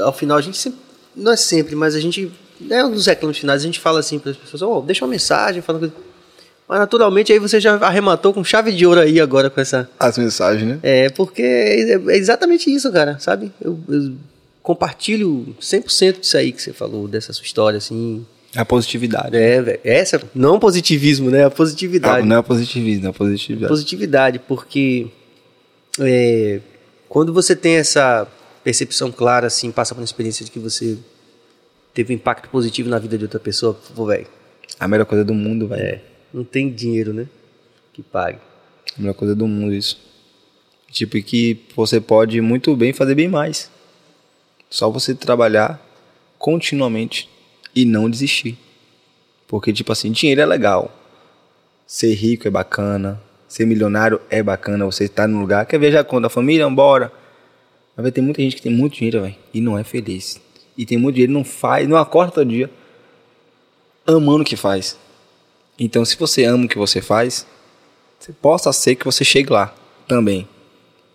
ao final, a gente sempre, não é sempre, mas a gente, né, nos reclamos finais, a gente fala assim para as pessoas, ó, deixa uma mensagem, fala uma coisa. Mas naturalmente aí você já arrematou com chave de ouro aí agora com essa. As mensagens, né? É, porque é é exatamente isso, cara, sabe? Eu, eu compartilho 100% disso aí que você falou, dessa sua história, assim. A positividade. É, velho. Essa, não positivismo, né? A Ah, positividade. não é positivismo, é positividade. positividade, porque é, quando você tem essa percepção clara, assim, passa por uma experiência de que você teve um impacto positivo na vida de outra pessoa, pô, velho, A melhor coisa do mundo, velho. é, não tem dinheiro, né? Que pague. A melhor coisa do mundo, isso. Tipo, que você pode muito bem fazer bem mais. Só você trabalhar continuamente e não desistir. Porque, tipo assim, dinheiro é legal. Ser rico é bacana. Ser milionário é bacana. Você estar num lugar, quer viajar com a família, bora. Mas ter muita gente que tem muito dinheiro, velho, e não é feliz. E tem muito dinheiro, não faz, não acorda todo dia amando o que faz. Então, se você ama o que você faz, você possa ser que você chegue lá também.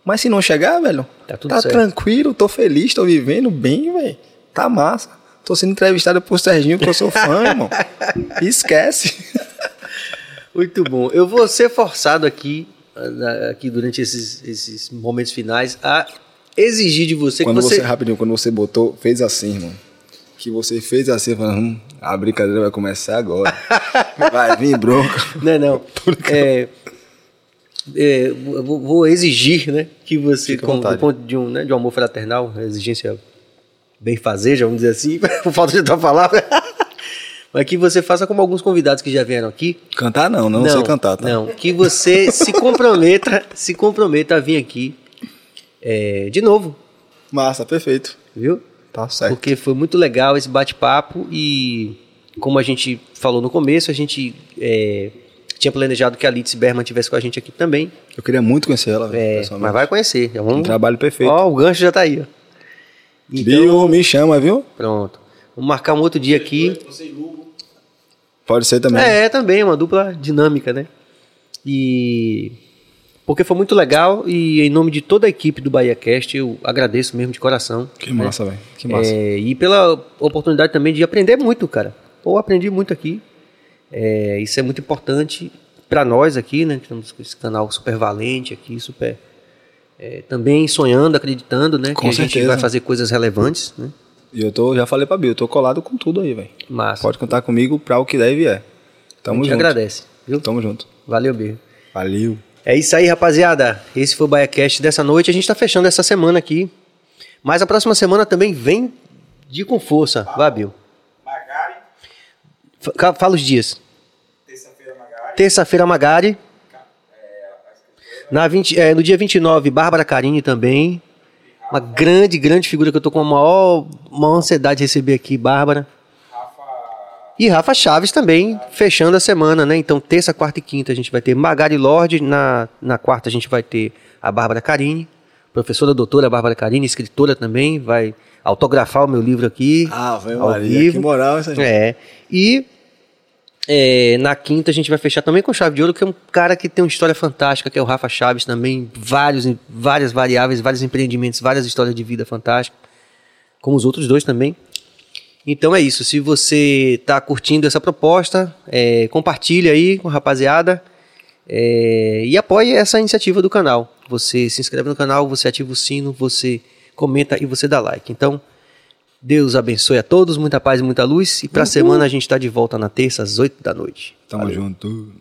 Mas se não chegar, velho, Tá tá, tudo certo. tranquilo, tô feliz, tô vivendo bem, velho. Tá massa. Tô sendo entrevistado por Serginho, que eu sou fã, [laughs] irmão. Esquece. Muito bom. Eu vou ser forçado aqui, na- aqui durante esses, esses momentos finais, a exigir de você quando que você. você... rapidinho, quando você botou, fez assim, irmão. Que você fez assim, falando, hum, a brincadeira vai começar agora. [laughs] vai vir bronca. Não, não. [laughs] É, é, vou, exigir, né, que você, com, do ponto de um, né, de um amor fraternal, exigência bem fazeja, vamos dizer assim, [laughs] por falta de outra palavra, [laughs] mas que você faça como alguns convidados que já vieram aqui. Cantar não, não, sei cantar, tá? Não, que você se comprometa, [laughs] se comprometa a vir aqui é, de novo, Massa, perfeito. viu? Tá certo. Porque foi muito legal esse bate-papo e, como a gente falou no começo, a gente é, tinha planejado que a Litz Berman tivesse com a gente aqui também. Eu queria muito conhecer ela, É, mas vai conhecer. Vamos... Um trabalho perfeito. Ó, o gancho já tá aí. Ó. Então? Me chama, viu? pronto. Vamos marcar um outro dia aqui. Pode ser também. É, também, uma dupla dinâmica, né? E. Porque foi muito legal e em nome de toda a equipe do Bahia Cast eu agradeço mesmo de coração. Que massa, velho. Que massa. É, e pela oportunidade também de aprender muito, cara. Pô, aprendi muito aqui. É, isso é muito importante para nós aqui, né? Que temos esse canal super valente aqui, super. É, também sonhando, acreditando, né? Com que a gente certeza. vai fazer coisas relevantes, né? E eu tô, já falei pra Bill, eu tô colado com tudo aí, velho. Massa. Pode contar comigo pra o que deve e é. a Tamo gente junto. agradece, viu? Tamo junto. Valeu, beijo. Valeu. É isso aí, rapaziada. Esse foi o BaiaCast dessa noite. A gente tá fechando essa semana aqui. Mas a próxima semana também vem de com força. Vai, Bill. Magari, Fala os dias. terça-feira Magari, Terça-feira, Magari. Na 20, é, no dia 29, Bárbara Carini também. Uma grande, grande figura que eu tô com a maior, maior ansiedade de receber aqui, Bárbara. E Rafa Chaves também, fechando a semana, né? Então, terça, quarta e quinta a gente vai ter Magari Lorde. Na, na quarta a gente vai ter a Bárbara Carini. Professora doutora Bárbara Carini, escritora também. Vai autografar o meu livro aqui. Ah, ao Maria, vivo. que moral essa gente. É. E é, na quinta a gente vai fechar também com chave de ouro, que é um cara que tem uma história fantástica, que é o Rafa Chaves também, vários, várias variáveis, vários empreendimentos, várias histórias de vida fantásticas, como os outros dois também. Então é isso, se você está curtindo essa proposta, é, compartilhe aí com a rapaziada é, e apoie essa iniciativa do canal. Você se inscreve no canal, você ativa o sino, você comenta e você dá like. Então, Deus abençoe a todos, muita paz e muita luz. E para a semana a gente está de volta na terça às 8 da noite. Tamo junto.